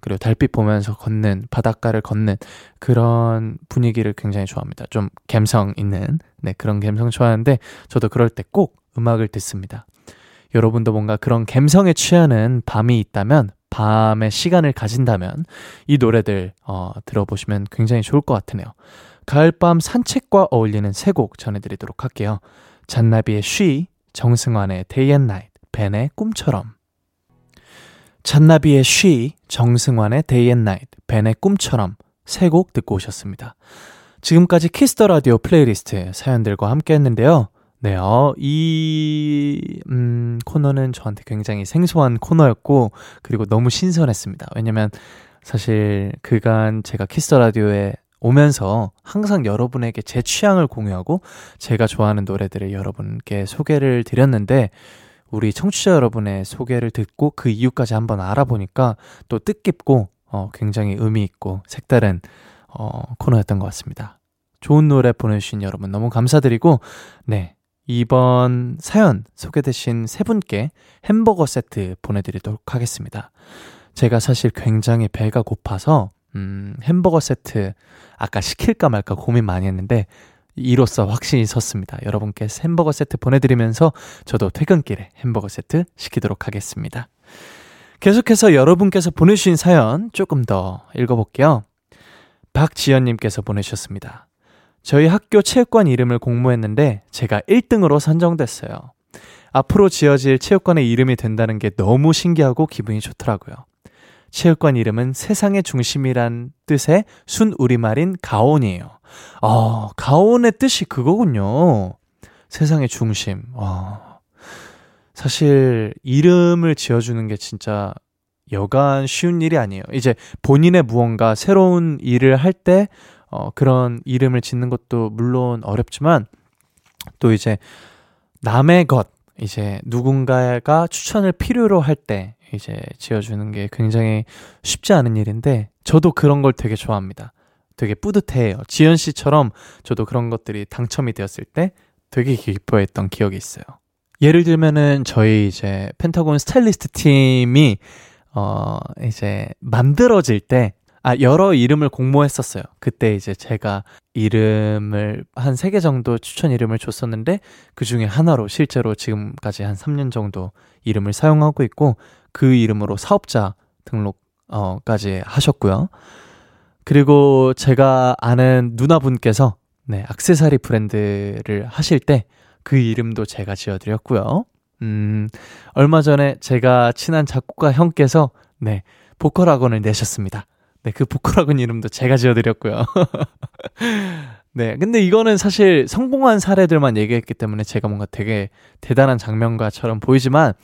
A: 그리고 달빛 보면서 걷는 바닷가를 걷는 그런 분위기를 굉장히 좋아합니다. 좀 감성 있는 네 그런 감성 좋아하는데 저도 그럴 때 꼭 음악을 듣습니다. 여러분도 뭔가 그런 감성에 취하는 밤이 있다면 밤에 시간을 가진다면 이 노래들 어, 들어보시면 굉장히 좋을 것 같으네요. 가을밤 산책과 어울리는 세 곡 전해드리도록 할게요. 잔나비의 She, 정승환의 Day and Night, 벤의 꿈처럼. 잔나비의 She, 정승환의 Day and Night, 벤의 꿈처럼 세 곡 듣고 오셨습니다. 지금까지 Kiss the Radio playlist 사연들과 함께 했는데요. 네, 어, 이, 음, 코너는 저한테 굉장히 생소한 코너였고, 그리고 너무 신선했습니다. 왜냐면, 사실, 그간 제가 Kiss the Radio에 오면서 항상 여러분에게 제 취향을 공유하고, 제가 좋아하는 노래들을 여러분께 소개를 드렸는데, 우리 청취자 여러분의 소개를 듣고 그 이유까지 한번 알아보니까 또 뜻깊고, 어, 굉장히 의미 있고, 색다른, 어, 코너였던 것 같습니다. 좋은 노래 보내주신 여러분 너무 감사드리고, 네. 이번 사연 소개되신 세 분께 햄버거 세트 보내드리도록 하겠습니다. 제가 사실 굉장히 배가 고파서, 음, 햄버거 세트 아까 시킬까 말까 고민 많이 했는데, 이로써 확신이 섰습니다. 여러분께 햄버거 세트 보내드리면서 저도 퇴근길에 햄버거 세트 시키도록 하겠습니다. 계속해서 여러분께서 보내주신 사연 조금 더 읽어볼게요. 박지연님께서 보내주셨습니다. 저희 학교 체육관 이름을 공모했는데 제가 1등으로 선정됐어요. 앞으로 지어질 체육관의 이름이 된다는 게 너무 신기하고 기분이 좋더라고요. 체육관 이름은 세상의 중심이란 뜻의 순 우리말인 가온이에요. 아, 가온의 뜻이 그거군요. 세상의 중심. 와. 사실 이름을 지어주는 게 진짜 여간 쉬운 일이 아니에요. 이제 본인의 무언가 새로운 일을 할 때, 어, 그런 이름을 짓는 것도 물론 어렵지만, 또 이제 남의 것, 이제 누군가가 추천을 필요로 할 때, 이제 지어주는 게 굉장히 쉽지 않은 일인데, 저도 그런 걸 되게 좋아합니다. 되게 뿌듯해요. 지연 씨처럼 저도 그런 것들이 당첨이 되었을 때 되게 기뻐했던 기억이 있어요. 예를 들면은 저희 이제 펜타곤 스타일리스트 팀이 어 이제 만들어질 때 아, 여러 이름을 공모했었어요. 그때 이제 제가 이름을 한 세 개 정도 추천 이름을 줬었는데 그 중에 하나로 실제로 지금까지 한 3년 정도 이름을 사용하고 있고 그 이름으로 사업자 등록까지 하셨고요. 그리고 제가 아는 누나분께서 네, 악세사리 브랜드를 하실 때 그 이름도 제가 지어드렸고요. 음, 얼마 전에 제가 친한 작곡가 형께서 네, 보컬 학원을 내셨습니다. 네, 그 보컬 학원 이름도 제가 지어드렸고요. 네, 근데 이거는 사실 성공한 사례들만 얘기했기 때문에 제가 뭔가 되게 대단한 장면가처럼 보이지만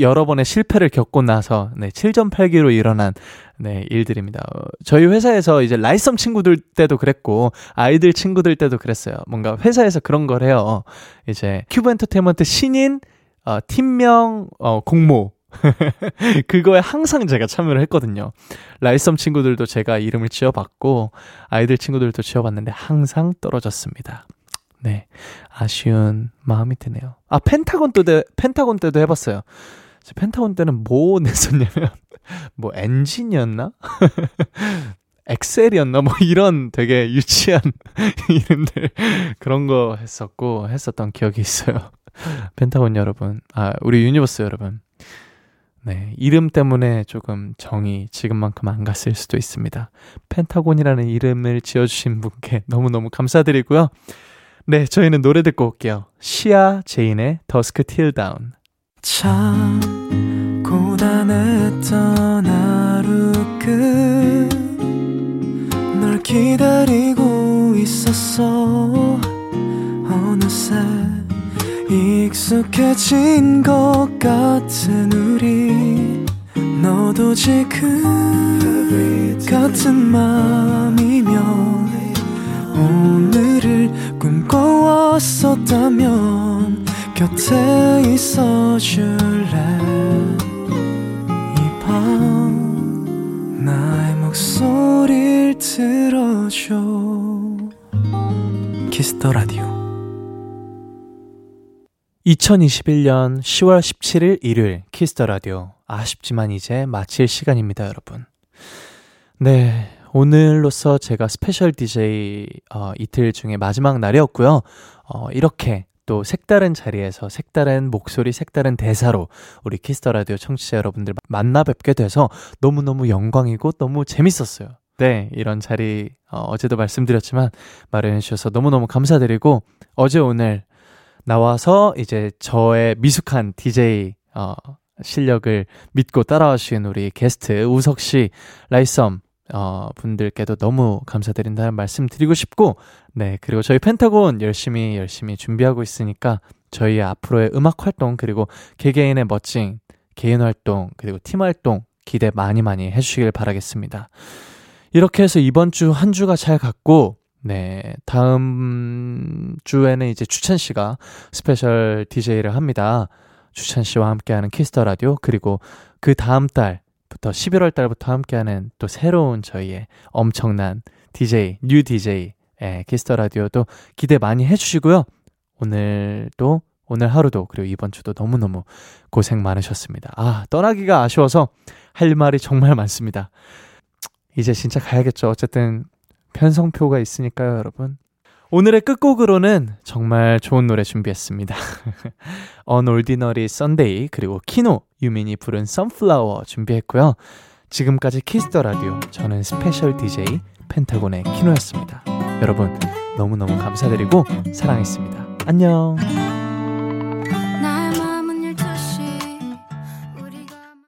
A: 여러 번의 실패를 겪고 나서 네, 7.8기로 일어난 네, 일들입니다. 어, 저희 회사에서 이제 라잇썸 친구들 때도 그랬고 아이들 친구들 때도 그랬어요. 뭔가 회사에서 그런 걸 해요. 이제 큐브 엔터테인먼트 신인 어, 팀명 어, 공모 그거에 항상 제가 참여를 했거든요. 라잇썸 친구들도 제가 이름을 지어봤고 아이들 친구들도 지어봤는데 항상 떨어졌습니다. 네. 아쉬운 마음이 드네요. 아, 펜타곤 때도, 펜타곤 때도 해봤어요. 펜타곤 때는 뭐 냈었냐면, 뭐 엔진이었나? 엑셀이었나? 뭐 이런 되게 유치한 이름들, 그런 거 했었고, 했었던 기억이 있어요. 펜타곤 여러분, 아, 우리 유니버스 여러분. 네, 이름 때문에 조금 정이 지금만큼 안 갔을 수도 있습니다. 펜타곤이라는 이름을 지어주신 분께 너무너무 감사드리고요. 네, 저희는 노래 듣고 올게요. 시아 제인의 Dusk Till Dawn. 참 고단했던 하루 끝널 기다리고 있었어 어느새 익숙해진 것 같은 우리 너도 지금 같은 맘이면 오늘을 꿈 무거웠었다면 곁에 있어 줄래? 이 밤 나의 목소리를 들어줘. Kiss the Radio. 2021년 10월 17일 일요일 Kiss the Radio. 아쉽지만 이제 마칠 시간입니다, 여러분. 네, 오늘로서 제가 special DJ 어, 이틀 중에 마지막 날이었고요. 어, 이렇게 또 색다른 자리에서 색다른 목소리, 색다른 대사로 우리 Kiss the Radio 청취자 여러분들 만나 뵙게 돼서 너무너무 영광이고 너무 재밌었어요. 네, 이런 자리 어, 어제도 말씀드렸지만 마련해 주셔서 너무너무 감사드리고 어제 오늘 나와서 이제 저의 미숙한 DJ 어, 실력을 믿고 따라와 주신 우리 게스트 우석 씨, 라이썸 어, 분들께도 너무 감사드린다는 말씀 드리고 싶고, 네, 그리고 저희 펜타곤 열심히 열심히 준비하고 있으니까 저희 앞으로의 음악 활동, 그리고 개개인의 멋진 개인 활동, 그리고 팀 활동 기대 많이 많이 해주시길 바라겠습니다. 이렇게 해서 이번 주 한 주가 잘 갔고, 네, 다음 주에는 이제 추천 씨가 special DJ를 합니다. 추천 씨와 함께하는 Kiss the Radio 그리고 그 다음 달 부터 11월 달부터 함께하는 또 새로운 저희의 엄청난 DJ new DJ 예, Kiss the Radio도 기대 많이 해주시고요. 오늘도 오늘 하루도 그리고 이번 주도 너무너무 고생 많으셨습니다. 아 떠나기가 아쉬워서 할 말이 정말 많습니다. 이제 진짜 가야겠죠. 어쨌든 편성표가 있으니까요, 여러분. 오늘의 끝곡으로는 정말 좋은 노래 준비했습니다. Unordinary Sunday 그리고 키노 유민이 부른 Sunflower 준비했고요. 지금까지 Kiss the Radio 저는 special DJ 펜타곤의 키노였습니다. 여러분 너무너무 감사드리고 사랑했습니다. 안녕.